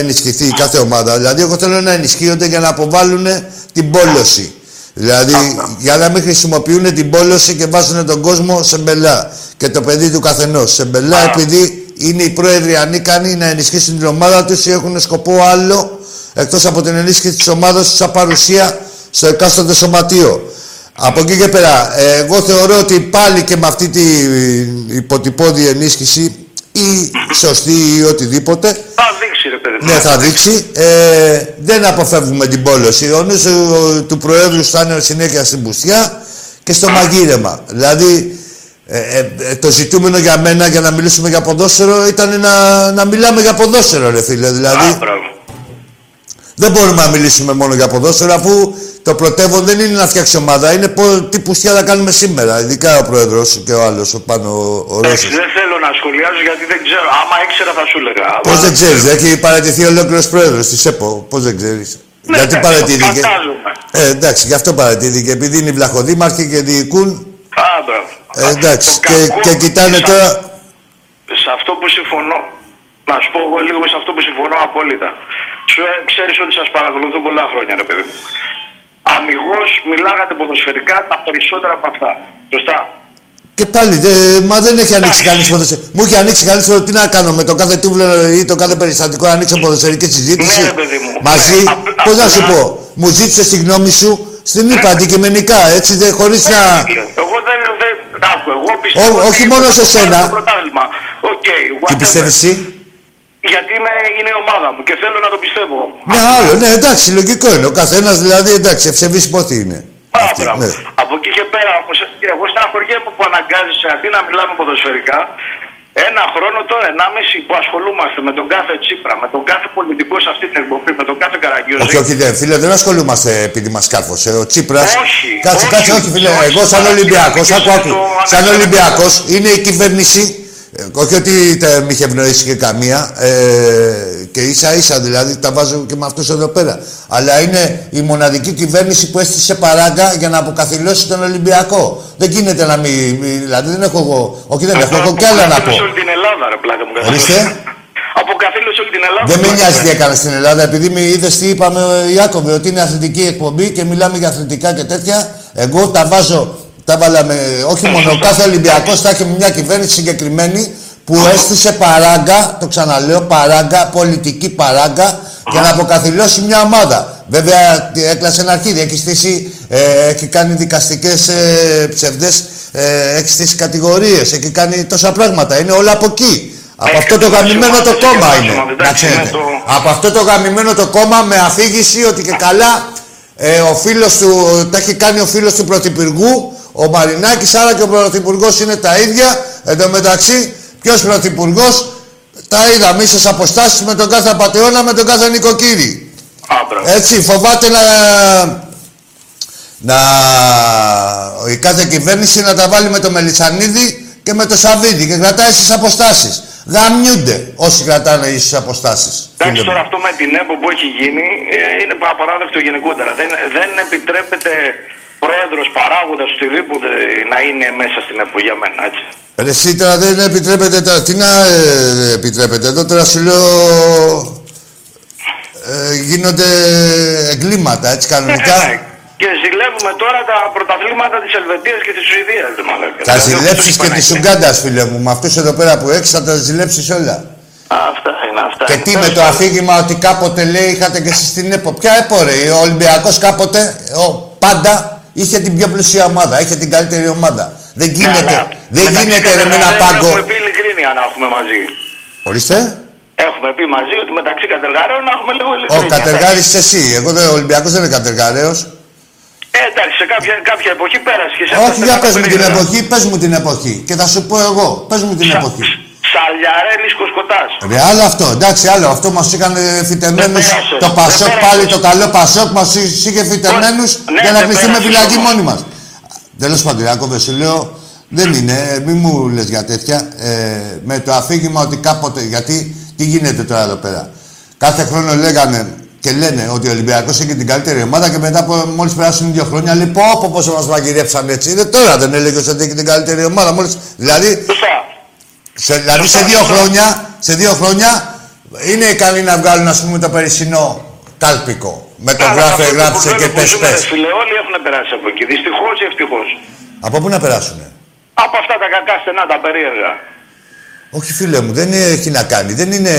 ενισχυθεί η κάθε ομάδα, δηλαδή εγώ θέλω να ενισχύονται για να αποβάλουν την πόλωση. Δηλαδή, για να μην χρησιμοποιούν την πόλωση και βάζουν τον κόσμο σε μπελά. Και το παιδί του καθενός. Σε μπελά, επειδή είναι οι πρόεδροι ανίκανοι να ενισχύσουν την ομάδα τους ή έχουν σκοπό άλλο εκτός από την ενίσχυση της ομάδας του σαν παρουσία στο εκάστοτε σωματείο. Από εκεί και πέρα, ε, εγώ θεωρώ ότι πάλι και με αυτή την υποτυπώδη ενίσχυση ή σωστή ή οτιδήποτε, Θα δείξει, ρε παιδί. μου. ναι, θα δείξει. Ε, δεν αποφεύγουμε την πόλωση. Ο νους του, του Προέδρου θα είναι συνέχεια στην πουστιά και στο μαγείρεμα. Δηλαδή, ε, ε, ε, το ζητούμενο για μένα, για να μιλήσουμε για ποδόσφαιρο, ήταν να, να μιλάμε για ποδόσφαιρο, ρε φίλε. Δηλαδή, Α, μπράβο. δεν μπορούμε να μιλήσουμε μόνο για ποδόσφαιρο, αφού το πρωτεύον δεν είναι να φτιάξει ομάδα. Είναι πω, τι πουστιά θα κάνουμε σήμερα. Ειδικά ο Πρόεδρος και ο άλλος, ο πάνω ο Εντάξει, Ρώσος. δεν θέλω να σχολιάζω γιατί δεν ξέρω. Άμα ήξερα θα σου έλεγα. Πώς δεν ξέρεις, έχει παρατηθεί ολόκληρος πρόεδρος της ΕΠΟ. Πώς δεν ξέρεις. Ναι, Γιατί ναι, παρατηρήθηκε. Φαντάζομαι. Ε, εντάξει, γι' αυτό παρατηρήθηκε. Επειδή είναι οι βλαχοδήμαρχοι και διοικούν. Α, μπράβο. Ε, εντάξει, Το και, κακό και κοιτάνε σε- τώρα. Σε αυτό που συμφωνώ. Να σου πω εγώ λίγο σε αυτό που συμφωνώ απόλυτα. Σου ε, ξέρεις ότι σας παρακολουθώ πολλά χρόνια, ρε παιδί μου. Αμυγός μιλάγατε ποδοσφαιρικά τα περισσότερα από αυτά. Σωστά. Και πάλι, δε, μα δεν έχει ανοίξει κανείς ποδοσφαιρικό. Μου έχει ανοίξει κανείς τι να κάνω με το κάθε τούβλο ή το κάθε περιστατικό να ανοίξω ποδοσφαιρική συζήτηση. Ναι, ρε παιδί μου. Μαζί, Ναι, απ- πώς να απλά- σου πω, μου ζήτησε τη γνώμη σου στην είπα αντικειμενικά, έτσι, δε, χωρίς να. Εγώ δεν. δεν άκου, εγώ πιστεύω. Ό, ότι όχι μόνο σε το σένα. πρωτάθλημα. Οκ, Τι whatever. πιστεύεις εσύ; Γιατί είναι, είναι η ομάδα μου και θέλω να το πιστεύω. Ναι, άλλο, ναι, εντάξει, λογικό είναι. Ο καθένας δηλαδή, εντάξει, ευσεβείς πόθοι είναι. Α, Αυτή, μπράβο. ναι. Από εκεί και πέρα όμως, εγώ στεναχωριέμαι που αναγκάζεσαι αντί να μιλάμε ποδοσφαιρικά, ένα χρόνο τώρα, ενάμιση που ασχολούμαστε με τον κάθε Τσίπρα, με τον κάθε πολιτικό σε αυτή την εκπομπή, με τον κάθε Καραγκιόζη. Όχι, όχι, δεν, φίλε, δεν ασχολούμαστε επειδή μας κάρφωσε. Ο Τσίπρα. Όχι, Κάτσε, όχι, κάτσε, όχι, φίλε. όχι, Εγώ, σαν όχι, Ολυμπιακός, όχι, άκου, άκου. το Σαν αναφέρω. Ολυμπιακός είναι η κυβέρνηση. Ε, Όχι ότι τε- μη είχε ευνοήσει και καμία. Ε, και ίσα ίσα δηλαδή τα βάζω και με αυτούς εδώ πέρα. Αλλά είναι η μοναδική κυβέρνηση που έστησε παράγκα για να αποκαθιλώσει τον Ολυμπιακό. Δεν γίνεται να μην. μη- δηλαδή δεν έχω εγώ. Όχι, δεν έχω. Έχω κι άλλα να πω. Αποκαθήλωσε όλη την Ελλάδα, ρε πλάκα μου. Ορίστε. Αποκαθήλωσε όλη την Ελλάδα. Δεν με πλάκα νοιάζει μου. τι έκανε στην Ελλάδα, επειδή με είδες τι είπαμε, Ιάκωβε, ότι είναι αθλητική εκπομπή και μιλάμε για αθλητικά και τέτοια. Εγώ τα βάζω, τα βάλα με. Όχι μόνο, ο κάθε Ολυμπιακός θα έχει μια κυβέρνηση συγκεκριμένη που έστησε παράγκα, το ξαναλέω, παράγκα, πολιτική παράγκα, για να αποκαθιλώσει μια ομάδα. Βέβαια, έκλασε ένα αρχίδι, έχει στήσει, ε, έχει κάνει δικαστικές ε, ψευδές, ε, έχει στήσει κατηγορίες, έχει κάνει τόσα πράγματα. Είναι όλα από εκεί. Από αυτό το γαμημένο το κόμμα είναι. Να ξέρετε. Από αυτό το γαμημένο το κόμμα με αφήγηση ότι και καλά ε, ο φίλος του, τα έχει κάνει ο φίλος του Πρωθυπουργού, ο Μαρινάκης, άρα και ο Πρωθυπουργός είναι τα ίδια. Εν τω μεταξύ, ποιος Πρωθυπουργός, τα είδαμε ίσες αποστάσεις με τον κάθε απατεώνα, με τον κάθε νοικοκύρη. Έτσι, φοβάται να, να η κάθε κυβέρνηση να τα βάλει με το Μελισανίδη και με το Σαββίδη και κρατάει ίσες αποστάσεις. Γαμιούνται όσοι κρατάνε ίσες αποστάσεις. Εντάξει, τώρα αυτό με την ΕΠΟ που έχει γίνει ε, είναι απαράδεκτο γενικότερα. Δεν, δεν επιτρέπεται πρόεδρος, παράγοντας, οτιδήποτε να είναι μέσα στην ΕΠΟ για μένα, έτσι. Ρε εσύ τώρα δεν επιτρέπεται τώρα. Τι να ε, επιτρέπεται. Εδώ τώρα σου λέω... Ε, γίνονται εγκλήματα, έτσι κανονικά. Ναι, και ζηλεύουμε τώρα τα πρωταθλήματα της Ελβετίας και της Σουηδίας. ρε μαλάκα. Θα Δηλαδή, ζηλέψεις αυτό και είναι της Παναγία. Ουγκάντα, φίλε μου. Με αυτούς εδώ πέρα που έχει θα τα ζηλέψεις όλα. Αυτά είναι αυτά. Και είναι. τι με το αφήγημα ότι κάποτε λέει είχατε και εσείς την ΕΠΟ. Ποια ΕΠΟ, ρε. Ο Ολυμπιακός κάποτε ο, πάντα είχε την πιο πλουσία ομάδα, είχε την καλύτερη ομάδα. Δεν γίνεται, Καλά. δεν Μεταξύ γίνεται ρε με ένα κατεργαρέων πάγκο. Έχουμε πει ειλικρίνεια να έχουμε μαζί. Ορίστε. Έχουμε πει μαζί ότι μεταξύ κατεργαρέων να έχουμε λίγο Ο ειλικρίνεια. κατεργάρης είσαι εσύ. Εγώ δεν, ο Ολυμπιακός δεν είναι κατεργαρέο. Ε, εντάξει, σε κάποια, κάποια εποχή πέρασε και σε Όχι, για πες μου την εποχή, πες μου την εποχή. Και θα σου πω εγώ, πες μου την εποχή. Σαλιαρέλης Κοσκοτάς. Ρε, άλλο αυτό, εντάξει, άλλο αυτό μας είχαν φυτεμένους. Δεν πέρασε. Το Δεν Πασόκ πέρασε. πάλι, το καλό Πασόκ μας είχε φυτεμένους Ναι, για να δεν κλειστούμε πέρασε φυλακή όμως. μόνοι μας. Τέλος πάντων, Ιάκωβε, σου λέω, δεν είναι, μη μου λες για τέτοια. Ε, με το αφήγημα ότι κάποτε. Γιατί τι γίνεται τώρα εδώ πέρα. Κάθε χρόνο λέγανε και λένε ότι ο Ολυμπιακός έχει την καλύτερη ομάδα και μετά από μόλις περάσουν δύο χρόνια λέει πω, πω πόσο μας μαγειρέψαν έτσι. Είναι τώρα δεν έλεγε ότι έχει την καλύτερη ομάδα. Μόλις, δηλαδή σε, δηλαδή σε δύο χρόνια, σε δύο χρόνια είναι ικανοί να βγάλουν ας πούμε το περσινό κάλπικο. Με το γράφε, γράψε και πες πες. Φίλε, όλοι έχουν περάσει από εκεί. Δυστυχώς ή ευτυχώς. Από πού να περάσουνε; Από αυτά τα κακά στενά, τα περίεργα. Όχι φίλε μου, δεν έχει να κάνει. Δεν είναι...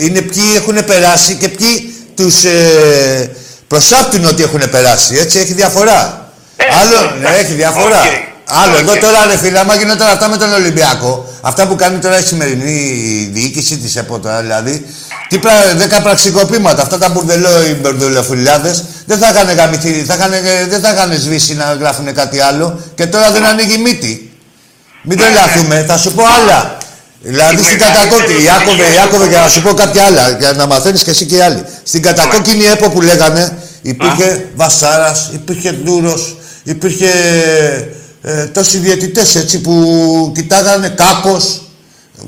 Είναι ποιοι έχουν περάσει και ποιοι τους ε, προσάπτουν ότι έχουν περάσει. Έτσι έχει διαφορά. Άλλο, ναι, έχει διαφορά. Άλλο, εδώ τώρα ρε φίλε, άμα γινόταν αυτά με τον Ολυμπιακό, αυτά που κάνει τώρα η σημερινή διοίκηση της ΕΠΟ τώρα, δηλαδή, τι πρα, δέκα πραξικοπήματα, αυτά τα μπουρδελό, οι μπουρδελοφιλιάδες, δεν θα είχαν γαμηθεί, θα είχαν, ε, δεν θα είχαν σβήσει να γράφουν κάτι άλλο και τώρα δεν ανοίγει μύτη. Μην τρελαθούμε, θα σου πω άλλα. Δηλαδή στην κατακόκκινη, Ιάκωβε, Ιάκωβε, για να σου πω κάποια άλλα, για να μαθαίνεις και εσύ και οι άλλοι. Στην κατακόκκινη ΕΠΟ που λέγανε, υπήρχε Βασάρας, υπήρχε Δούρο, υπήρχε ε, τόσοι διαιτητέ έτσι που κοιτάγανε κάπως.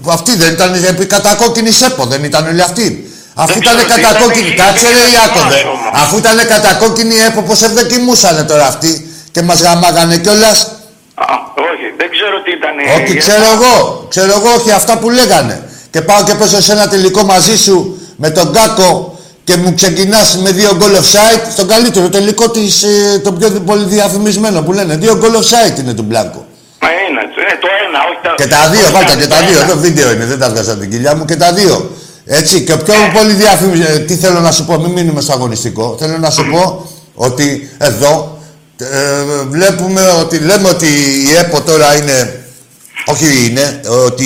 Αυτοί δεν ήταν επί κατακόκκινης ΕΠΟ, δεν ήταν όλοι αυτοί. Αφού ήταν ξέρω τι ήταν, κατακόκκινη, είχε- κάτσε είχε ρε ένα Ιάκωβε. σώμα. Αφού ήταν κατακόκκινη ΕΠΟ, πώς ευδοκιμούσανε τώρα αυτοί και μας γαμάγανε κιόλας; Α, όχι, δεν ξέρω τι ήταν. η- Όχι, ξέρω εγώ. Ξέρω εγώ, όχι αυτά που λέγανε. Και πάω και παίζω σε ένα τελικό μαζί σου με τον Κάκο και μου ξεκινάς με δύο goal offside. Στον καλύτερο τελικό της, ε, το πιο πολύ διαφημισμένο που λένε. Δύο goal offside είναι του Μπλάνκο. Μα είναι, ε, το ένα, όχι τα... Και τα δύο, όχι βάλτε και τα το δύο. ένα. Εδώ βίντεο είναι, δεν τα βγάζα από την κοιλιά μου και τα δύο. Έτσι, και πιο πολύ διαφήμιση. ε, Τι θέλω να σου πω, μην μείνουμε στο αγωνιστικό. Θέλω να σου πω ότι εδώ ε, βλέπουμε ότι λέμε ότι η ΕΠΟ τώρα είναι. Όχι είναι, ότι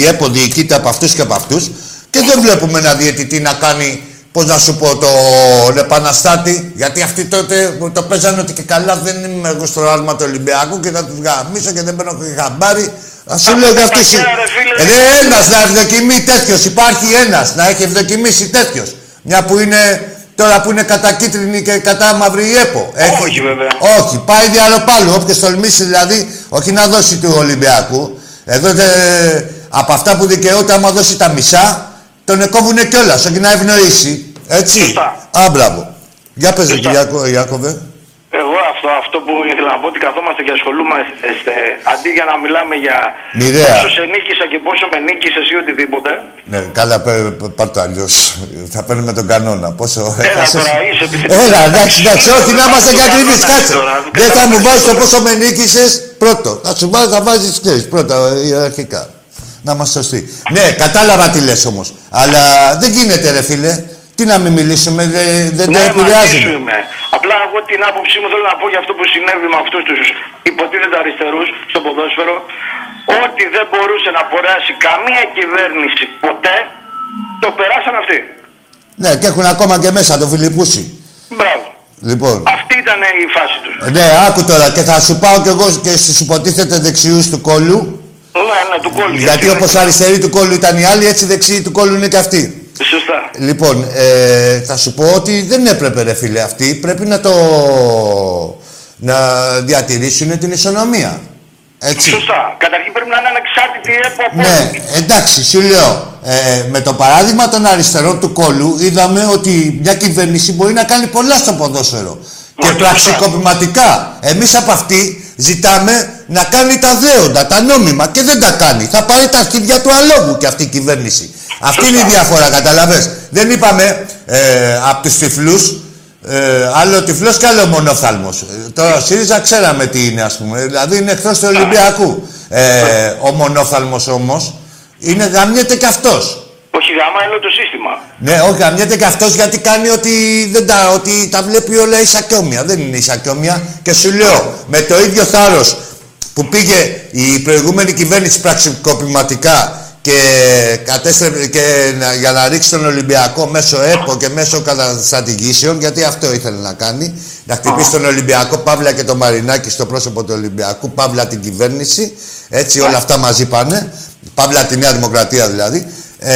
η ΕΠΟ διοικείται από αυτούς και από αυτούς και δεν βλέπουμε ένα διαιτητή να κάνει. Πώς να σου πω, τον επαναστάτη, γιατί αυτοί τότε το παίζανε ότι και καλά δεν είμαι εγώ στο άλμα του Ολυμπιακού και θα τους γαμίσω και δεν παίρνω και χαμπάρι. Α σου λέω και αυτοί. τα χέρα, ρε φίλε. Ρε, ένας να ευδοκιμεί τέτοιος. Υπάρχει ένας να έχει ευδοκιμήσει τέτοιος. Μια που είναι τώρα που είναι κατά κίτρινη και κατά μαύρη η ΕΠΟ. Έχει- Όχι, βέβαια. όχι, πάει διαλοπάλου. Όποιος τολμήσει δηλαδή, όχι να δώσει του Ολυμπιακού. Εδώ τε- από αυτά που δικαιούται, άμα δώσει τα μισά, τον εκόβουνε κιόλας. Όχι να ευνοήσει. Έτσι. Σωστά. Α, μπράβο. Για πες, ρε, Κυριάκο, Ιάκωβε. Εγώ αυτό, αυτό που ήθελα να πω ότι καθόμαστε και ασχολούμαστε αντί για να μιλάμε για Μοιραία. πόσο σε νίκησα και πόσο με νίκησες ή οτιδήποτε. Ναι, καλά, πέ- πέ- πάρ' το αλλιώς. Θα παίρνουμε τον κανόνα. Πόσο έχασες. τώρα, είσαι επιθετικός. Έλα, εντάξει, εντάξει, όχι να είμαστε και ακριβείς, Κανόνα κάτσε. τώρα, Δεν θα μου κατάλαβες. βάζεις το πόσο με νίκησες πρώτο. Θα σου βάζεις, θα βάζεις, ξέρεις, πρώτα, ε, ιεραρχικά. Να είμαστε σωστοί. Ναι, κατάλαβα τι λες όμως. Αλλά δεν γίνεται, ρε φίλε. Τι να μην μιλήσουμε, δε- δεν το Ναι, επηρεάζει. μαζί σου είμαι. Απλά εγώ την άποψή μου θέλω να πω για αυτό που συνέβη με αυτούς τους υποτίθεται αριστερούς στο ποδόσφαιρο. Ότι δεν μπορούσε να περάσει καμία κυβέρνηση ποτέ, το περάσαν αυτοί. Ναι, και έχουν ακόμα και μέσα το Φιλιππούσι. Μπράβο. Λοιπόν. Αυτή ήταν η φάση τους. Ναι, άκου τώρα και θα σου πάω κι εγώ και στους υποτίθεται δεξιούς του κόλλου. Ναι, ναι, του κόλλου. Γιατί όπως αριστεροί του κόλλου ήταν οι άλλοι, έτσι δεξιοί του κόλλου είναι και αυτοί. Σωστά. Λοιπόν, ε, θα σου πω ότι δεν έπρεπε ρε φίλε αυτοί, πρέπει να το... να διατηρήσουν την ισονομία. Έτσι. Σωστά. Καταρχήν πρέπει να είναι ανεξάρτητη από Ναι, εντάξει, σου λέω. Ε, με το παράδειγμα των αριστερών του κόλλου είδαμε ότι μια κυβέρνηση μπορεί να κάνει πολλά στο ποδόσφαιρο. Και πραξικοπηματικά. Εμείς από αυτή ζητάμε να κάνει τα δέοντα, τα νόμιμα και δεν τα κάνει. Θα πάρει τα αρχίδια του αλόγου και αυτή η κυβέρνηση. Αυτή είναι η διαφορά, καταλαβες. Δεν είπαμε ε, από τους τυφλούς, Ε, άλλο τυφλός και άλλο μονόφθαλμο. Ε, τώρα ο ΣΥΡΙΖΑ ξέραμε τι είναι, ας πούμε. Δηλαδή είναι εχθρός του Ολυμπιακού. Ε, ο μονόφθαλμο όμως είναι γαμιέται κι αυτός. Όχι γάμα, είναι το σύστημα. Ναι, όχι, γαμιέται κι αυτός γιατί κάνει ότι, δεν τα, ότι τα βλέπει όλα ίσακιόμια. Δεν είναι ίσακιόμια. Και σου λέω, με το ίδιο θάρρος που πήγε η προηγούμενη κυβέρνηση πραξικοπηματικά και, κατέστρεψε, και να- για να ρίξει τον Ολυμπιακό μέσω ΕΠΟ και μέσω καταστρατηγήσεων, γιατί αυτό ήθελε να κάνει, να χτυπήσει τον Ολυμπιακό, Παύλα και τον Μαρινάκη στο πρόσωπο του Ολυμπιακού, Παύλα την κυβέρνηση, έτσι όλα αυτά μαζί πάνε, Παύλα τη Νέα Δημοκρατία δηλαδή. Ε,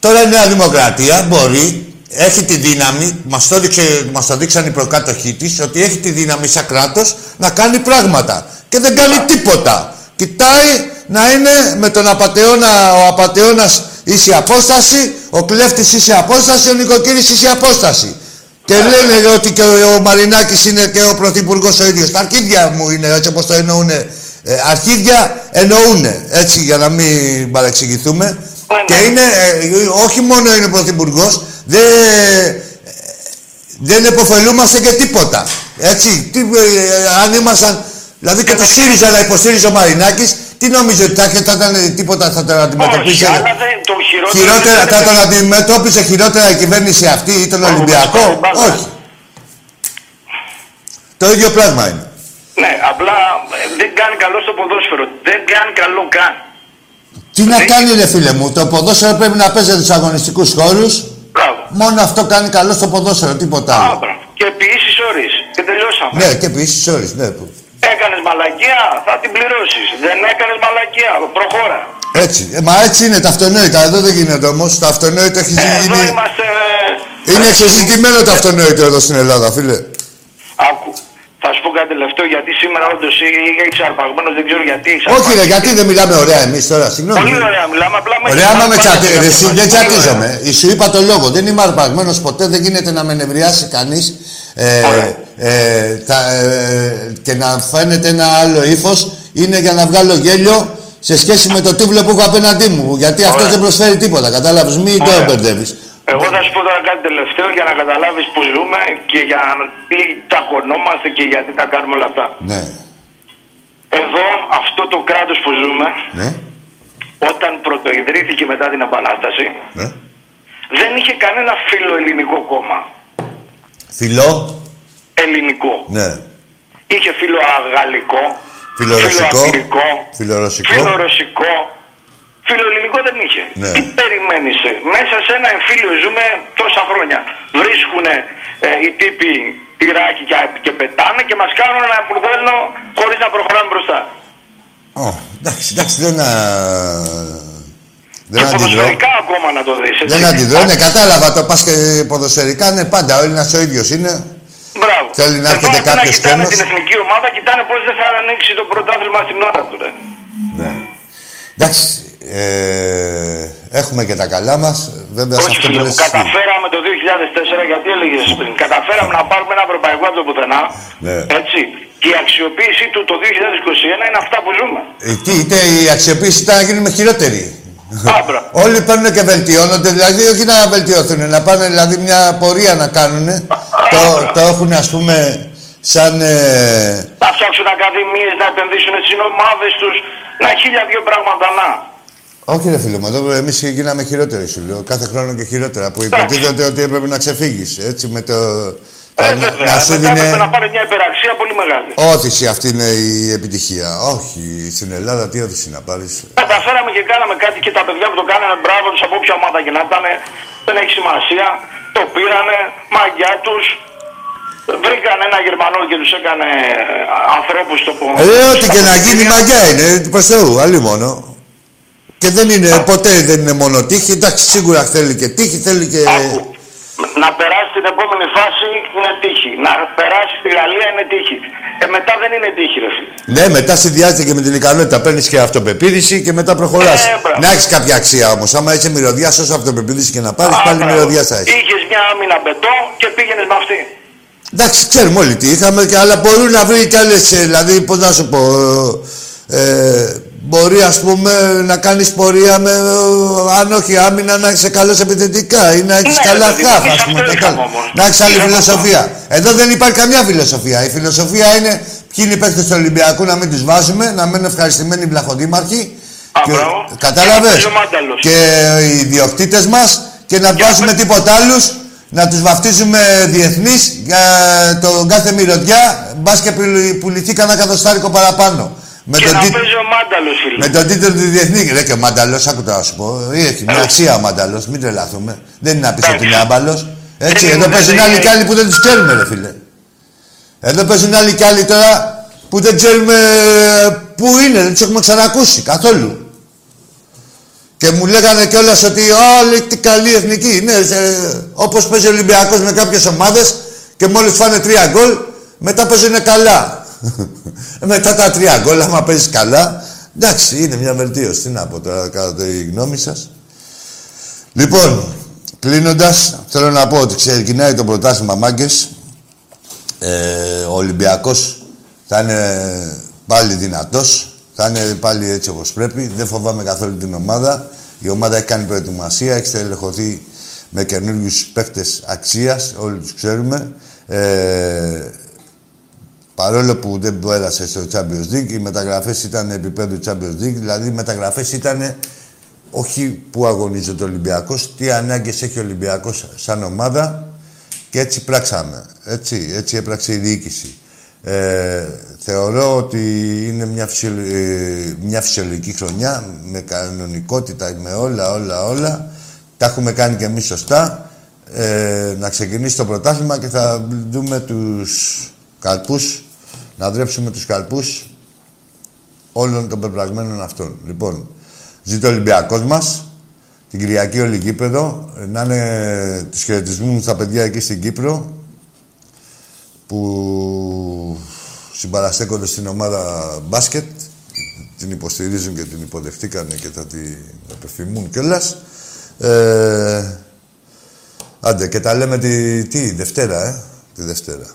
τώρα η Νέα Δημοκρατία μπορεί, έχει τη δύναμη, μας το, δείξε, μας το δείξαν οι προκάτοχοί της, ότι έχει τη δύναμη σαν κράτος να κάνει πράγματα. Και δεν κάνει τίποτα. Κοιτάει να είναι με τον απατεώνα, ο απατεώνας ίση απόσταση, ο κλέφτης ίση απόσταση, ο νοικοκύρης ίση απόσταση. Και λένε ότι και ο Μαρινάκης είναι και ο Πρωθυπουργός ο ίδιος. Τα αρχίδια μου είναι έτσι όπως το εννοούνε. Ε, αρχίδια εννοούνε, έτσι για να μην παρεξηγηθούμε. Και είναι, ε, όχι μόνο είναι Πρωθυπουργός, δεν, δεν επωφελούμαστε και τίποτα. Έτσι, τι, ε, αν ήμασταν, δηλαδή και το ΣΥΡΙΖΑ να υποστήριζε ο Μαρινάκης, τι νομίζω ότι θα, θα ήταν τίποτα, θα τον αντιμετωπίσει. Όχι, αλλά δεν, το χειρότερο... Χειρότερα, είναι- θα τον αντιμετώπιζε χειρότερα η κυβέρνηση αυτή ή τον Ολυμπιακό; Όχι. Το ίδιο πράγμα είναι. Ναι, απλά ε, δεν κάνει καλό στο ποδόσφαιρο. Δεν κάνει καλό καν. Τι να κάνει, ρε φίλε μου, το ποδόσφαιρο πρέπει να παίζεται στου αγωνιστικούς χώρους. Μόνο αυτό κάνει καλό στο ποδόσφαιρο, τίποτα άλλο. Και επί ίσης ώρες. Και τελειώσαμε. Ναι, και επίση όρει, ναι. που- Έκανες μαλακία, θα την πληρώσεις. Δεν έκανες μαλακία, προχώρα. Έτσι. Ε, μα έτσι είναι τα αυτονόητα. Εδώ δεν γίνεται όμως. Το αυτονόητο έχει Εδώ γίνει. είμαστε... ε, Είναι εξεζητημένο το αυτονόητο εδώ στην Ελλάδα, φίλε. Άκου. Θα σου πω κάτι τελευταίο, γιατί σήμερα όντως είσαι αρπαγμένο, δεν ξέρω γιατί είσαι Όχι, ρε, γιατί δεν μιλάμε ωραία εμείς τώρα, συγγνώμη. Πολύ ωραία μιλάμε, απλά με Ωραία, άμα με πάρα τσατε... πολύ ρε, εσύ ωραία. δεν Πολύ ωραία. τσατίζομαι. Ε, Σου είπα το λόγο. Δεν είμαι αρπαγμένος ποτέ. Δεν γίνεται να με νευριάσει κανείς ε, ε, τα- ε, και να φαίνεται ένα άλλο ύφος. Είναι για να βγάλω γέλιο σε σχέση με το τίβλο που έχω απέναντί μου. Γιατί αυτός δεν προσφέρει τίποτα. Κατάλαβες, μην το Ωραία. μπερδεύεις. Εγώ θα σου πω τώρα κάτι τελευταίο για να καταλάβεις που ζούμε και για τι ταχωνόμαστε και γιατί τα κάνουμε όλα αυτά. Ναι, Εδώ, αυτό το κράτος που ζούμε, ναι, όταν πρωτοειδρύθηκε μετά την Επανάσταση, ναι. δεν είχε κανένα φιλοελληνικό κόμμα. Φιλό, Ελληνικό. ναι. Είχε φιλοαγαλλικό, Φιλορωσικό, φιλοαγγλικό, φιλορωσικό. φιλορωσικό. Φιλοελληνικό δεν είχε. Ναι. Τι περιμένεις. ε; Μέσα σε ένα εμφύλιο ζούμε τόσα χρόνια. Βρίσκουν οι τύποι τυράκι και, και πετάνε και μας κάνουν ένα μπουρδέλο χωρίς να προχωράμε μπροστά. Ω, εντάξει, εντάξει, δεν, α... δεν και αντιδρώ. ποδοσφαιρικά ακόμα να το δεις. έτσι. Δεν αντιδρώ, ναι, κατάλαβα το πας και ποδοσφαιρικά, ναι, πάντα. Ο Έλληνας ο ίδιος είναι. Μπράβο. Θέλει να Εδώ έρχεται αντί να κάποιος κοιτάνε τρένος. την εθνική ομάδα, κοιτάνε πώς δεν θα ανοίξει το πρωτάθλημα στην ώρα του. Ρε. Ναι. Εντάξει, ε, έχουμε και τα καλά μας. Βέβαια, σε Όχι, αυτό που φίλε μου, λες εσύ. καταφέραμε το 2004, γιατί έλεγες πριν, καταφέραμε να πάρουμε ένα ευρωπαϊκό από το πουθενά. Ναι. Έτσι. Και η αξιοποίησή του το 2021 είναι αυτά που ζούμε. Ε, τι, είτε η αξιοποίηση ήταν να γίνουμε χειρότεροι. Άμπρα. Όλοι παίρνουν και βελτιώνονται, δηλαδή όχι να βελτιωθούν, να πάνε δηλαδή μια πορεία να κάνουν. το, το έχουν ας πούμε σαν... Ε, Να φτιάξουν ακαδημίες, να επενδύσουν στις ομάδες τους, να χίλια δύο πράγματα να. όχι ρε φίλε μου, εδώ εμείς γίναμε χειρότεροι σου λέω, κάθε χρόνο και χειρότερα, που υποτίθεται ότι έπρεπε να ξεφύγεις, έτσι με το... Ε, να- βέβαια. να σου Μετά δίνει έπρεπε να πάρει μια υπεραξία πολύ μεγάλη. όθηση αυτή είναι η επιτυχία. Όχι, στην Ελλάδα τι όθηση να πάρεις. Καταφέραμε και κάναμε κάτι και τα παιδιά που το κάνανε μπράβο τους από όποια ομάδα και να ήταν, δεν έχει σημασία. Το πήρανε, μαγιά τους. Βρήκαν ένα Γερμανό και τους έκανε ε, ανθρώπους στο Ε, ό,τι και να γίνει μαγιά είναι, προς Θεού, αλλή μόνο. Και δεν είναι, ποτέ δεν είναι μόνο τύχη. Εντάξει, σίγουρα θέλει και τύχη, θέλει και... Να περάσει την επόμενη φάση είναι τύχη. Να περάσει στη Γαλλία είναι τύχη. Ε, μετά δεν είναι τύχη, ρε φίλε. Ναι, μετά συνδυάζεται και με την ικανότητα. Παίρνεις και αυτοπεποίθηση και μετά προχωράς. Ε, μπράβο. να έχεις κάποια αξία όμως. Άμα είσαι μυρωδιά, όσο αυτοπεποίθηση και να πάρεις, πάλι μυρωδιά θα έχεις. Είχες μια άμυνα μπετό και πήγαινες με αυτή. Εντάξει, ξέρουμε όλοι τι είχαμε, και, αλλά μπορούν να βρει κι άλλες. Δηλαδή, πώς να σου πω. Ε, μπορεί ας πούμε να κάνεις πορεία με, ε, αν όχι άμυνα, να είσαι καλός επιθετικά ή να έχεις Ναι, καλά ρε παιδί μου, χάφ, σε ας αυτό πούμε. ήρθαμε κατάλαβα. όμως. Να έχεις άλλη Ήρθαμε φιλοσοφία. Εδώ δεν υπάρχει καμιά φιλοσοφία. Η φιλοσοφία είναι ποιοι είναι οι παίκτες του Ολυμπιακού να μην τους βάζουμε, να μένουν ευχαριστημένοι οι βλαχοδήμαρχοι. Α, Και- μπράβο. Κατάλαβες; Και ο Μάνταλος. Και οι ιδιοκτήτες μας και να βάζουμε τίποτα άλλους, να τους βαφτίζουμε διεθνείς για τον κάθε μυρωδιά, μπας και πουλη- πουληθεί κανένα κατοστάρικο παραπάνω. Με Και τον, να τι- παίζει ο Μάνταλος, φίλε. με τον τίτλο του διεθνή. Ρε και ο Μάνταλος, άκου τώρα να σου πω. Έχει μια αξία ο Μάνταλος, μην τρελαθούμε. Δεν είναι να πεις ότι είναι άμπαλος. Έτσι, Δεν εδώ είναι, παίζουν δεν άλλοι είναι. κι άλλοι που δεν τους ξέρουμε, ρε φίλε. Εδώ παίζουν άλλοι κι άλλοι τώρα που δεν ξέρουμε ε, πού είναι, δεν τους έχουμε ξανακούσει καθόλου. Και μου λέγανε κιόλας ότι όλοι τι καλή εθνική είναι. Όπως παίζει ο Ολυμπιακός με κάποιες ομάδες και μόλις φάνε τρία γκολ, μετά παίζουν καλά. μετά τα τρία γκολ, άμα παίζεις καλά, εντάξει, είναι μια βελτίωση. Τι να πω τώρα, κατά τη γνώμη σας. Λοιπόν, κλείνοντας, θέλω να πω ότι ξεκινάει το πρωτάθλημα μάγκες. Ε, ο Ολυμπιακός θα είναι πάλι δυνατός, θα είναι πάλι έτσι όπως πρέπει. Δεν φοβάμαι καθόλου την ομάδα. Η ομάδα έχει κάνει προετοιμασία, έχει στελεχωθεί με καινούριους παίχτες αξίας, όλοι τους ξέρουμε. Ε, παρόλο που δεν πέρασε στο Champions League, οι μεταγραφές ήταν επίπεδου Champions League, δηλαδή οι μεταγραφές ήταν όχι που αγωνίζεται ο Ολυμπιακός, τι ανάγκες έχει ο Ολυμπιακός σαν ομάδα και έτσι πράξαμε. Έτσι, έτσι έπραξε η διοίκηση. Ε, θεωρώ ότι είναι μια, φυσιολο- ε, μια φυσιολογική χρονιά με κανονικότητα, με όλα, όλα, όλα. Τα έχουμε κάνει και εμείς σωστά. Ε, να ξεκινήσει το πρωτάθλημα και θα δούμε τους καρπούς, να δρέψουμε τους καρπούς όλων των πεπραγμένων αυτών. Λοιπόν, ζήτω ο Ολυμπιακός μας, την Κυριακή όλη γήπεδο, ε, να είναι τους χαιρετισμούς μου στα παιδιά εκεί στην Κύπρο, που συμπαραστέκονται στην ομάδα μπάσκετ, την υποστηρίζουν και την υποδεχτήκανε και θα την επεφημούν κιόλας. Ε, άντε, και τα λέμε τη, τι, Δευτέρα, ε, τη Δευτέρα.